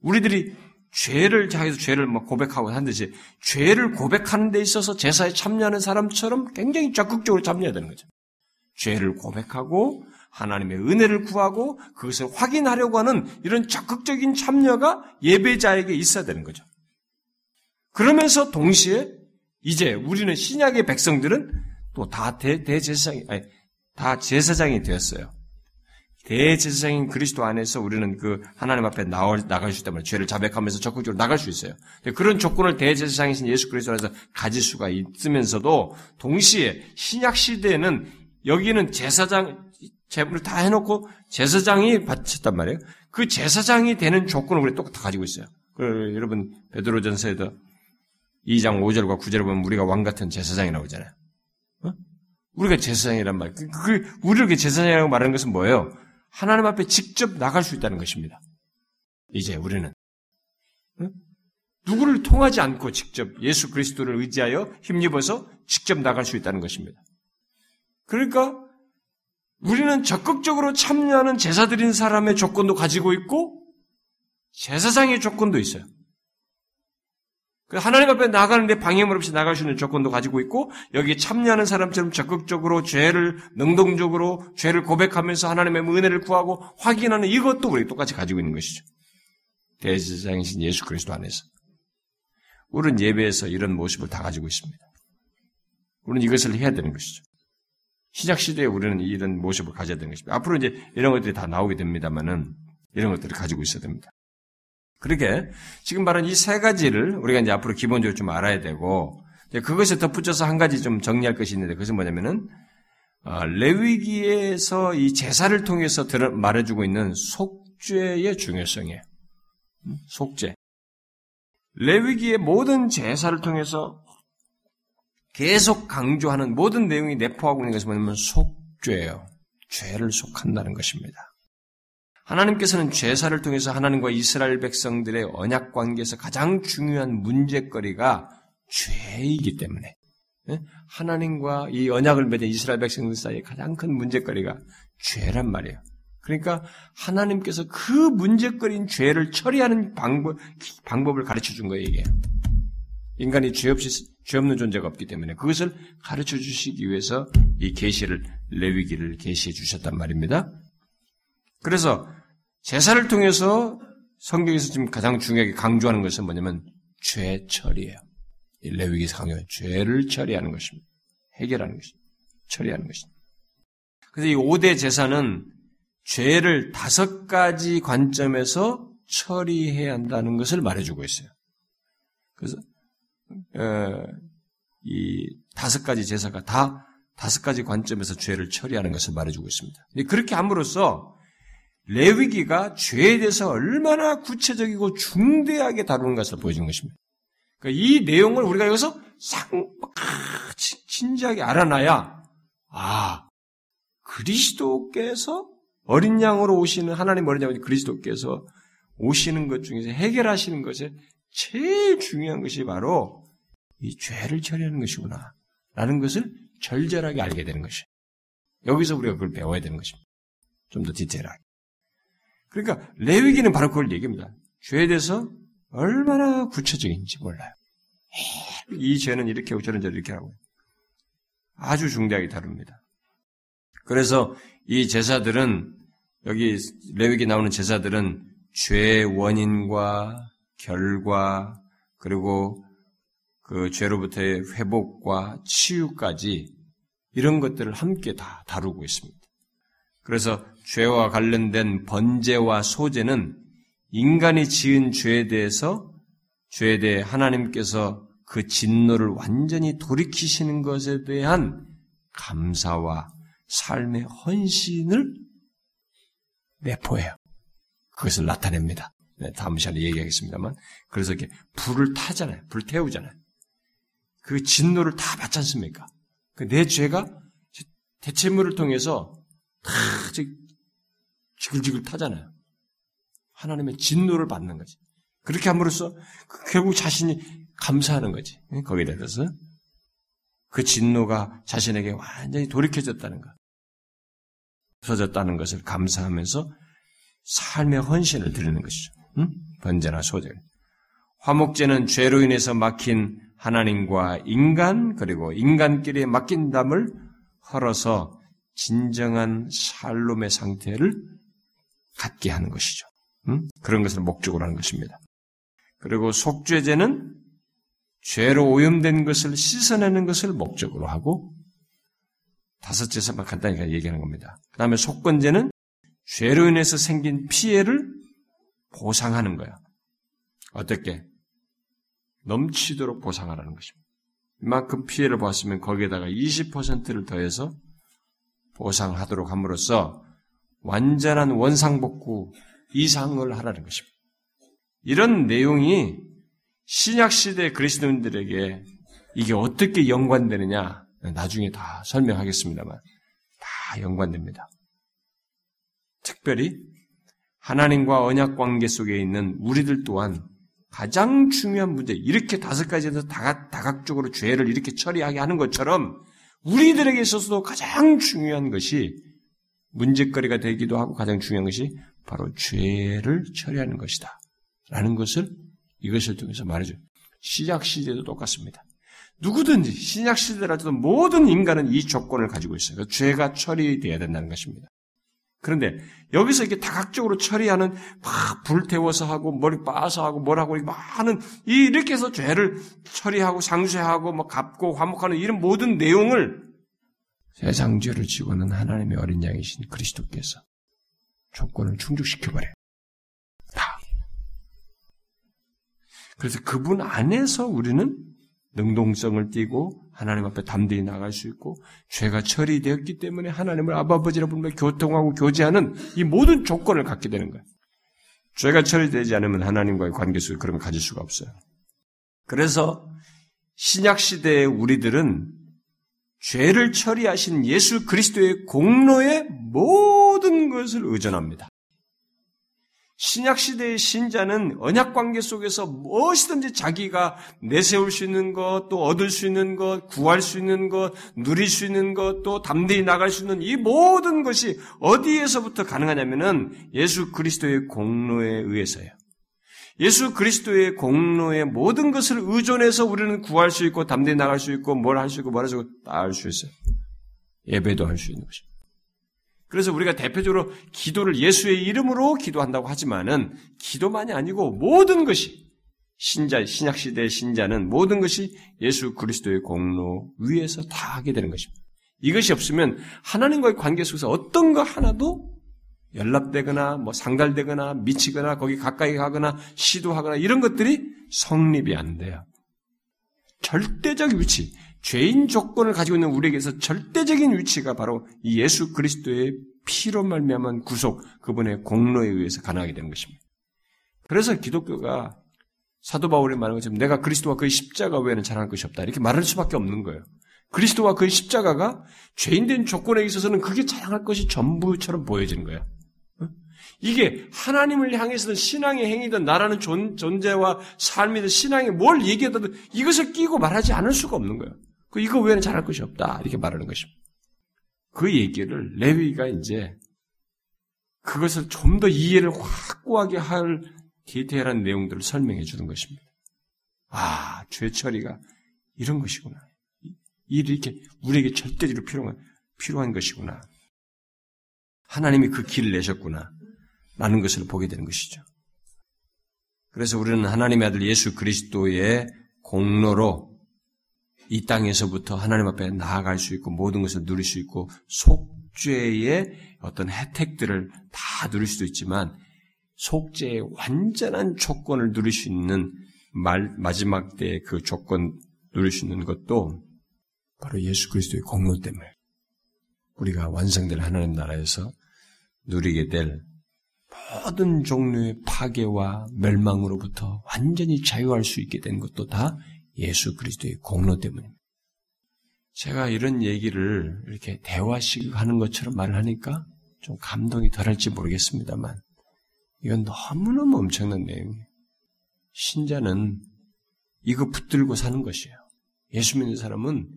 우리들이 죄를 자기도 죄를 막 고백하고 한 듯이 죄를 고백하는 데 있어서 제사에 참여하는 사람처럼 굉장히 적극적으로 참여해야 되는 거죠. 죄를 고백하고 하나님의 은혜를 구하고 그것을 확인하려고 하는 이런 적극적인 참여가 예배자에게 있어야 되는 거죠. 그러면서 동시에 이제 우리는 신약의 백성들은 또 다 대제사장이 다 제사장이 되었어요. 대제사장인 그리스도 안에서 우리는 그 하나님 앞에 나올, 나갈 수 있다면 죄를 자백하면서 적극적으로 나갈 수 있어요. 그런 조건을 대제사장이신 예수 그리스도 안에서 가질 수가 있으면서도 동시에 신약 시대에는 여기는 제사장 제물을 다 해놓고 제사장이 바쳤단 말이에요. 그 제사장이 되는 조건을 우리 똑같이 가지고 있어요. 그 여러분 베드로전서에도 2장 5절과 9절을 보면 우리가 왕 같은 제사장이 나오잖아요. 어? 우리가 제사장이란 말. 그, 그 우리를 제사장이라고 말하는 것은 뭐예요? 하나님 앞에 직접 나갈 수 있다는 것입니다. 이제 우리는 응? 누구를 통하지 않고 직접 예수 그리스도를 의지하여 힘입어서 직접 나갈 수 있다는 것입니다. 그러니까 우리는 적극적으로 참여하는 제사 드린 사람의 조건도 가지고 있고 제사장의 조건도 있어요. 그 하나님 앞에 나가는데 방해물 없이 나갈 수 있는 조건도 가지고 있고 여기 참여하는 사람처럼 적극적으로 죄를 능동적으로 죄를 고백하면서 하나님의 은혜를 구하고 확인하는 이것도 우리 똑같이 가지고 있는 것이죠. 대제사장이신 예수 그리스도 안에서 우리는 예배에서 이런 모습을 다 가지고 있습니다. 우리는 이것을 해야 되는 것이죠. 시작 시대에 우리는 이런 모습을 가져야 되는 것입니다. 앞으로 이제 이런 것들이 다 나오게 됩니다만은 이런 것들을 가지고 있어야 됩니다. 그렇게 지금 말한 이 세 가지를 우리가 이제 앞으로 기본적으로 좀 알아야 되고 그것에 덧붙여서 한 가지 좀 정리할 것이 있는데 그것은 뭐냐면은 어, 레위기에서 이 제사를 통해서 말해주고 있는 속죄의 중요성이에요. 음, 속죄. 레위기의 모든 제사를 통해서 계속 강조하는 모든 내용이 내포하고 있는 것은 뭐냐면 속죄예요. 죄를 속한다는 것입니다. 하나님께서는 제사를 통해서 하나님과 이스라엘 백성들의 언약 관계에서 가장 중요한 문제거리가 죄이기 때문에 예? 하나님과 이 언약을 맺은 이스라엘 백성들 사이에 가장 큰 문제거리가 죄란 말이에요. 그러니까 하나님께서 그 문제거리인 죄를 처리하는 방법, 방법을 가르쳐 준 거예요, 이게. 인간이 죄 없이, 죄 없는 존재가 없기 때문에 그것을 가르쳐 주시기 위해서 이 계시를, 레위기를 계시해 주셨단 말입니다. 그래서 제사를 통해서 성경에서 지금 가장 중요하게 강조하는 것은 뭐냐면 죄 처리예요. 레위기에서 강조하는 죄를 처리하는 것입니다. 해결하는 것입니다. 처리하는 것입니다. 그래서 이 5대 제사는 죄를 다섯 가지 관점에서 처리해야 한다는 것을 말해주고 있어요. 그래서 어, 이 다섯 가지 제사가 다 다섯 가지 관점에서 죄를 처리하는 것을 말해주고 있습니다. 그렇게 함으로써 레위기가 죄에 대해서 얼마나 구체적이고 중대하게 다루는 것을 보여준 것입니다. 그러니까 이 내용을 우리가 여기서 상, 아, 진지하게 알아놔야, 아, 그리스도께서 어린 양으로 오시는, 하나님 어린 양 그리스도께서 오시는 것 중에서 해결하시는 것에 제일 중요한 것이 바로 이 죄를 처리하는 것이구나. 라는 것을 절절하게 알게 되는 것이에요. 여기서 우리가 그걸 배워야 되는 것입니다. 좀 더 디테일하게. 그러니까 레위기는 바로 그걸 얘기합니다. 죄에 대해서 얼마나 구체적인지 몰라요. 이 죄는 이렇게 하고 저런 죄를 이렇게 하고 아주 중대하게 다룹니다. 그래서 이 제사들은 여기 레위기 나오는 제사들은 죄의 원인과 결과 그리고 그 죄로부터의 회복과 치유까지 이런 것들을 함께 다 다루고 있습니다. 그래서 죄와 관련된 번제와 소제는 인간이 지은 죄에 대해서 죄에 대해 하나님께서 그 진노를 완전히 돌이키시는 것에 대한 감사와 삶의 헌신을 내포해요. 그것을 나타냅니다. 네, 다음 시간에 얘기하겠습니다만. 그래서 이렇게 불을 타잖아요. 불 태우잖아요. 그 진노를 다 받지 않습니까? 그 내 죄가 대체물을 통해서 다 지글지글 타잖아요. 하나님의 진노를 받는 거지. 그렇게 함으로써 그 결국 자신이 감사하는 거지. 거기에 대해서. 그 진노가 자신에게 완전히 돌이켜졌다는 것. 없어졌다는 것을 감사하면서 삶의 헌신을 드리는 것이죠. 응? 번제나 소절. 화목제는 죄로 인해서 막힌 하나님과 인간 그리고 인간끼리 막힌 담을 헐어서 진정한 샬롬의 상태를 갖게 하는 것이죠. 응? 그런 것을 목적으로 하는 것입니다. 그리고 속죄제는 죄로 오염된 것을 씻어내는 것을 목적으로 하고 다섯째서만 간단히 얘기하는 겁니다. 그 다음에 속건제는 죄로 인해서 생긴 피해를 보상하는 거야. 어떻게? 넘치도록 보상하라는 것입니다. 이만큼 피해를 보았으면 거기에다가 20%를 더해서 보상하도록 함으로써 완전한 원상복구 이상을 하라는 것입니다. 이런 내용이 신약시대 그리스도인들에게 이게 어떻게 연관되느냐 나중에 다 설명하겠습니다만 다 연관됩니다. 특별히 하나님과 언약 관계 속에 있는 우리들 또한 가장 중요한 문제, 이렇게 다섯 가지에서 다각, 다각적으로 죄를 이렇게 처리하게 하는 것처럼 우리들에게 있어서도 가장 중요한 것이 문제거리가 되기도 하고 가장 중요한 것이 바로 죄를 처리하는 것이다. 라는 것을 이것을 통해서 말해줘요. 시작 시대도 똑같습니다. 누구든지 신약 시대라도 모든 인간은 이 조건을 가지고 있어요. 그러니까 죄가 처리돼야 된다는 것입니다. 그런데 여기서 이렇게 다각적으로 처리하는 막 불태워서 하고 머리 빠서 하고 뭐라고 막 하는 이렇게 해서 죄를 처리하고 상쇄하고 뭐 갚고 화목하는 이런 모든 내용을 세상 죄를 지고 는 하나님의 어린 양이신 그리스도께서 조건을 충족시켜버려요. 다. 그래서 그분 안에서 우리는 능동성을 띠고 하나님 앞에 담대히 나갈 수 있고 죄가 처리되었기 때문에 하나님을 아버지라 부르며 교통하고 교제하는 이 모든 조건을 갖게 되는 거예요. 죄가 처리되지 않으면 하나님과의 관계 속에 걸 가질 수가 없어요. 그래서 신약 시대의 우리들은 죄를 처리하신 예수 그리스도의 공로에 모든 것을 의존합니다. 신약 시대의 신자는 언약 관계 속에서 무엇이든지 자기가 내세울 수 있는 것, 또 얻을 수 있는 것, 구할 수 있는 것, 누릴 수 있는 것, 또 담대히 나갈 수 있는 이 모든 것이 어디에서부터 가능하냐면은 예수 그리스도의 공로에 의해서요. 예수 그리스도의 공로의 모든 것을 의존해서 우리는 구할 수 있고 담대히 나갈 수 있고 뭘 할 수 있고 뭘 할 수 있고 다 할 수 있어요. 예배도 할 수 있는 것입니다. 그래서 우리가 대표적으로 기도를 예수의 이름으로 기도한다고 하지만은 기도만이 아니고 모든 것이 신자 신약 시대의 신자는 모든 것이 예수 그리스도의 공로 위에서 다 하게 되는 것입니다. 이것이 없으면 하나님과의 관계 속에서 어떤 거 하나도 연락되거나 뭐 상달되거나 미치거나 거기 가까이 가거나 시도하거나 이런 것들이 성립이 안 돼요. 절대적 위치, 죄인 조건을 가지고 있는 우리에게서 절대적인 위치가 바로 이 예수 그리스도의 피로 말미암은 구속, 그분의 공로에 의해서 가능하게 되는 것입니다. 그래서 기독교가 사도 바울이 말한 것처럼 내가 그리스도와 그의 십자가 외에는 자랑할 것이 없다. 이렇게 말할 수밖에 없는 거예요. 그리스도와 그의 십자가가 죄인된 조건에 있어서는 그게 자랑할 것이 전부처럼 보여지는 거예요. 이게 하나님을 향해서든 신앙의 행위든 나라는 존재와 삶이든 신앙이 뭘 얘기하든 이것을 끼고 말하지 않을 수가 없는 거예요. 그 이거 외에는 잘할 것이 없다. 이렇게 말하는 것입니다. 그 얘기를 레위기가 이제 그것을 좀 더 이해를 확고하게 할 디테일한 내용들을 설명해 주는 것입니다. 아, 죄 처리가 이런 것이구나. 이렇게 우리에게 절대적으로 필요한, 필요한 것이구나. 하나님이 그 길을 내셨구나. 라는 것을 보게 되는 것이죠. 그래서 우리는 하나님의 아들 예수 그리스도의 공로로 이 땅에서부터 하나님 앞에 나아갈 수 있고 모든 것을 누릴 수 있고 속죄의 어떤 혜택들을 다 누릴 수도 있지만 속죄의 완전한 조건을 누릴 수 있는 말, 마지막 때의 그 조건 누릴 수 있는 것도 바로 예수 그리스도의 공로 때문에 우리가 완성될 하나님 나라에서 누리게 될 모든 종류의 파괴와 멸망으로부터 완전히 자유할 수 있게 된 것도 다 예수 그리스도의 공로 때문입니다. 제가 이런 얘기를 이렇게 대화식 하는 것처럼 말을 하니까 좀 감동이 덜할지 모르겠습니다만 이건 너무너무 엄청난 내용이에요. 신자는 이거 붙들고 사는 것이에요. 예수 믿는 사람은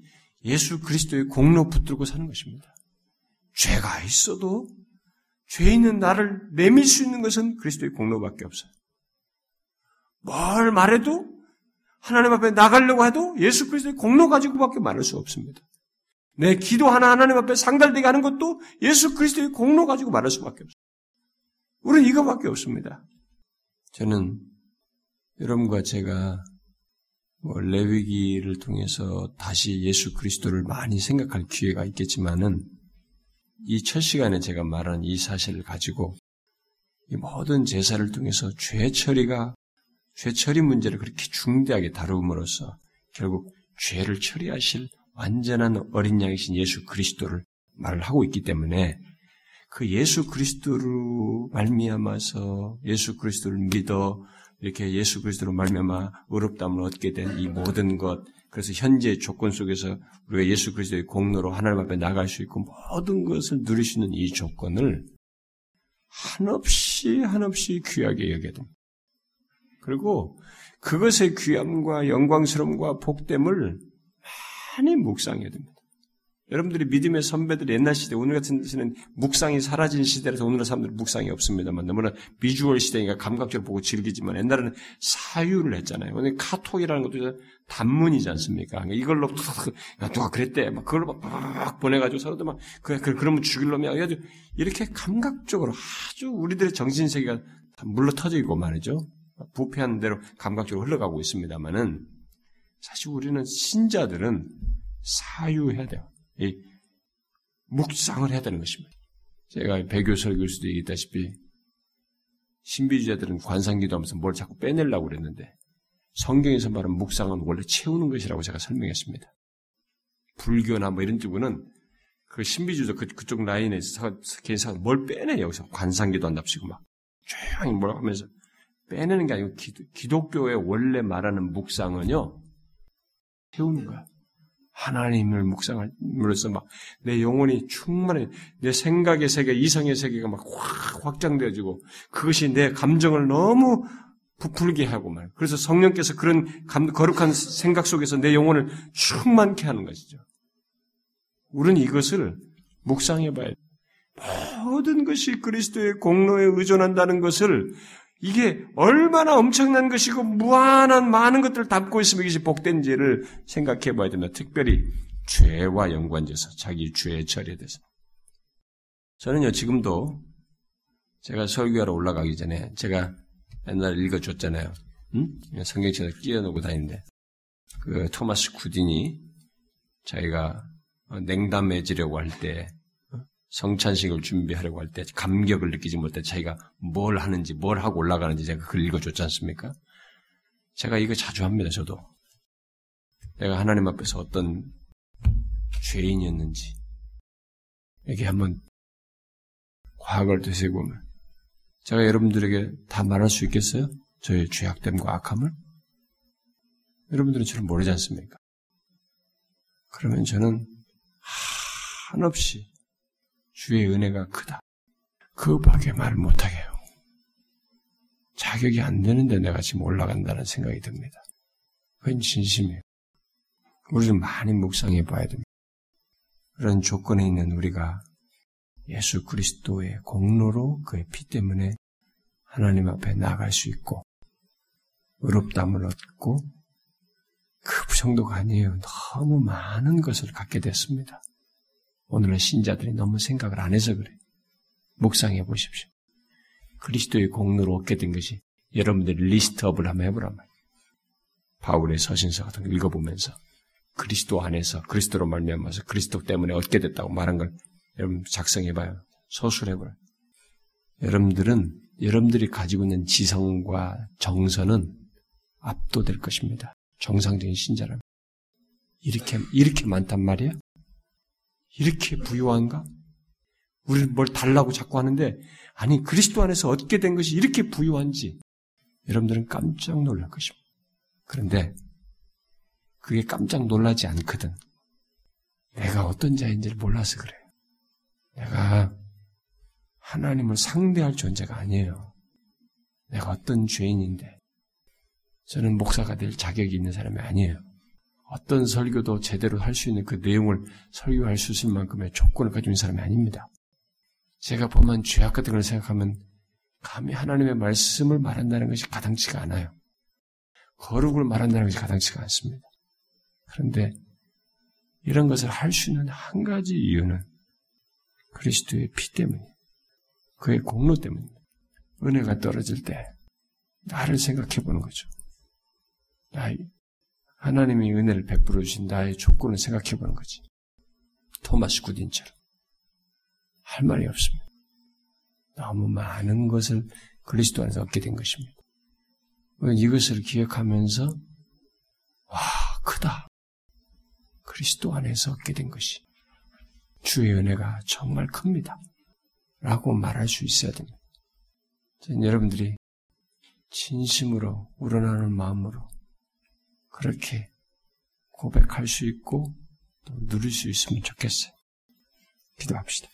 예수 그리스도의 공로 붙들고 사는 것입니다. 죄가 있어도 죄 있는 나를 내밀 수 있는 것은 그리스도의 공로밖에 없어요. 뭘 말해도 하나님 앞에 나가려고 해도 예수 그리스도의 공로 가지고밖에 말할 수 없습니다. 내 기도 하나 하나님 앞에 상달되게 하는 것도 예수 그리스도의 공로 가지고 말할 수밖에 없어요. 우리는 이거밖에 없습니다. 저는 여러분과 제가 뭐 레위기를 통해서 다시 예수 그리스도를 많이 생각할 기회가 있겠지만은 이 첫 시간에 제가 말한 이 사실을 가지고 이 모든 제사를 통해서 죄 처리가 죄 처리 문제를 그렇게 중대하게 다룸으로써 결국 죄를 처리하실 완전한 어린 양이신 예수 그리스도를 말을 하고 있기 때문에 그 예수 그리스도로 말미암아서 예수 그리스도를 믿어 이렇게 예수 그리스도로 말미암아 의롭다함을 얻게 된 이 모든 것 그래서 현재 조건 속에서 우리가 예수 그리스도의 공로로 하나님 앞에 나갈 수 있고 모든 것을 누릴 수 있는 이 조건을 한없이 한없이 귀하게 됩니다. 그리고 그것의 귀함과 영광스러움과 복됨을 많이 묵상해야 됩니다. 여러분들이 믿음의 선배들 옛날 시대, 오늘 같은 시대는 묵상이 사라진 시대라서 오늘날 사람들은 묵상이 없습니다만 너무나 비주얼 시대니까 감각적으로 보고 즐기지만 옛날에는 사유를 했잖아요. 오늘 카톡이라는 것도 단문이지 않습니까? 그러니까 이걸로 누가 그랬대. 막 그걸로 막 보내가지고 서로들 막 그, 그, 그러면 죽일 놈이야. 그래가지고 이렇게 감각적으로 아주 우리들의 정신세계가 다 물러 터져 있고 말이죠. 부패한 대로 감각적으로 흘러가고 있습니다만은 사실 우리는 신자들은 사유해야 돼요. 이 묵상을 해야 되는 것입니다. 제가 배교 설교일 수도 있다시피 신비주의자들은 관상기도하면서 뭘 자꾸 빼내려고 그랬는데 성경에서 말하는 묵상은 원래 채우는 것이라고 제가 설명했습니다. 불교나 뭐 이런 쪽은 그 신비주의자 그, 그쪽 라인에서 개인사가 뭘 빼내 여기서 관상기도 한답시고 막 조용히 뭐라고 하면서 빼내는 게 아니고 기독, 교의 원래 말하는 묵상은요 채우는 거야. 하나님을 묵상함으로써 막 내 영혼이 충만해 내 생각의 세계, 이성의 세계가 막 확 확장되어지고 그것이 내 감정을 너무 부풀게 하고 말. 그래서 성령께서 그런 감, 거룩한 생각 속에서 내 영혼을 충만케 하는 것이죠. 우리는 이것을 묵상해 봐야 돼. 모든 것이 그리스도의 공로에 의존한다는 것을 이게 얼마나 엄청난 것이고 무한한 많은 것들을 담고 있으면 이것이 복된지를 생각해 봐야 된다. 특별히 죄와 연관돼서 자기 죄의 처리에 대해서. 저는요 지금도 제가 설교하러 올라가기 전에 제가 옛날에 읽어줬잖아요. 응? 성경책을 끼워놓고 다니는데 그 토마스 쿠딘이 자기가 냉담해지려고 할 때 성찬식을 준비하려고 할 때 감격을 느끼지 못해 자기가 뭘 하는지 뭘 하고 올라가는지 제가 그걸 읽어줬지 않습니까? 제가 이거 자주 합니다. 저도 내가 하나님 앞에서 어떤 죄인이었는지 이렇게 한번 과거를 되새보면 제가 여러분들에게 다 말할 수 있겠어요? 저의 죄악됨과 악함을? 여러분들은 저를 모르지 않습니까? 그러면 저는 한없이 주의 은혜가 크다. 그 밖에 말 못하게 요 자격이 안 되는데 내가 지금 올라간다는 생각이 듭니다. 그건 진심이에요. 우리는 많이 묵상해 봐야 됩니다. 그런 조건에 있는 우리가 예수 그리스도의 공로로 그의 피 때문에 하나님 앞에 나갈 수 있고 의롭담을 얻고 그 정도가 아니에요. 너무 많은 것을 갖게 됐습니다. 오늘은 신자들이 너무 생각을 안 해서 그래. 묵상해 보십시오. 그리스도의 공로로 얻게 된 것이 여러분들이 리스트업을 한번 해보란 말이에요. 바울의 서신서 같은 거 읽어보면서 그리스도 안에서 그리스도로 말미암아서 그리스도 때문에 얻게 됐다고 말한 걸 여러분 작성해봐요. 서술해봐요. 여러분들은 여러분들이 가지고 있는 지성과 정서는 압도될 것입니다. 정상적인 신자라면 이렇게 이렇게 많단 말이야. 이렇게 부유한가? 우리는 뭘 달라고 자꾸 하는데 아니 그리스도 안에서 얻게 된 것이 이렇게 부유한지 여러분들은 깜짝 놀랄 것입니다. 그런데 그게 깜짝 놀라지 않거든. 내가 어떤 자인지를 몰라서 그래요. 내가 하나님을 상대할 존재가 아니에요. 내가 어떤 죄인인데 저는 목사가 될 자격이 있는 사람이 아니에요. 어떤 설교도 제대로 할 수 있는 그 내용을 설교할 수 있을 만큼의 조건을 가지고 있는 사람이 아닙니다. 제가 범한 죄악 같은 걸 생각하면 감히 하나님의 말씀을 말한다는 것이 가당치가 않아요. 거룩을 말한다는 것이 가당치가 않습니다. 그런데 이런 것을 할 수 있는 한 가지 이유는 그리스도의 피 때문이에요. 그의 공로 때문입니다. 은혜가 떨어질 때 나를 생각해 보는 거죠. 나 하나님이 은혜를 베풀어 주신 나의 조건을 생각해 보는 거지. 토마스 구딘처럼 할 말이 없습니다. 너무 많은 것을 그리스도 안에서 얻게 된 것입니다. 이것을 기억하면서 와 크다. 그리스도 안에서 얻게 된 것이 주의 은혜가 정말 큽니다. 라고 말할 수 있어야 됩니다. 여러분들이 진심으로 우러나는 마음으로 그렇게 고백할 수 있고 또 누릴 수 있으면 좋겠어요. 기도합시다.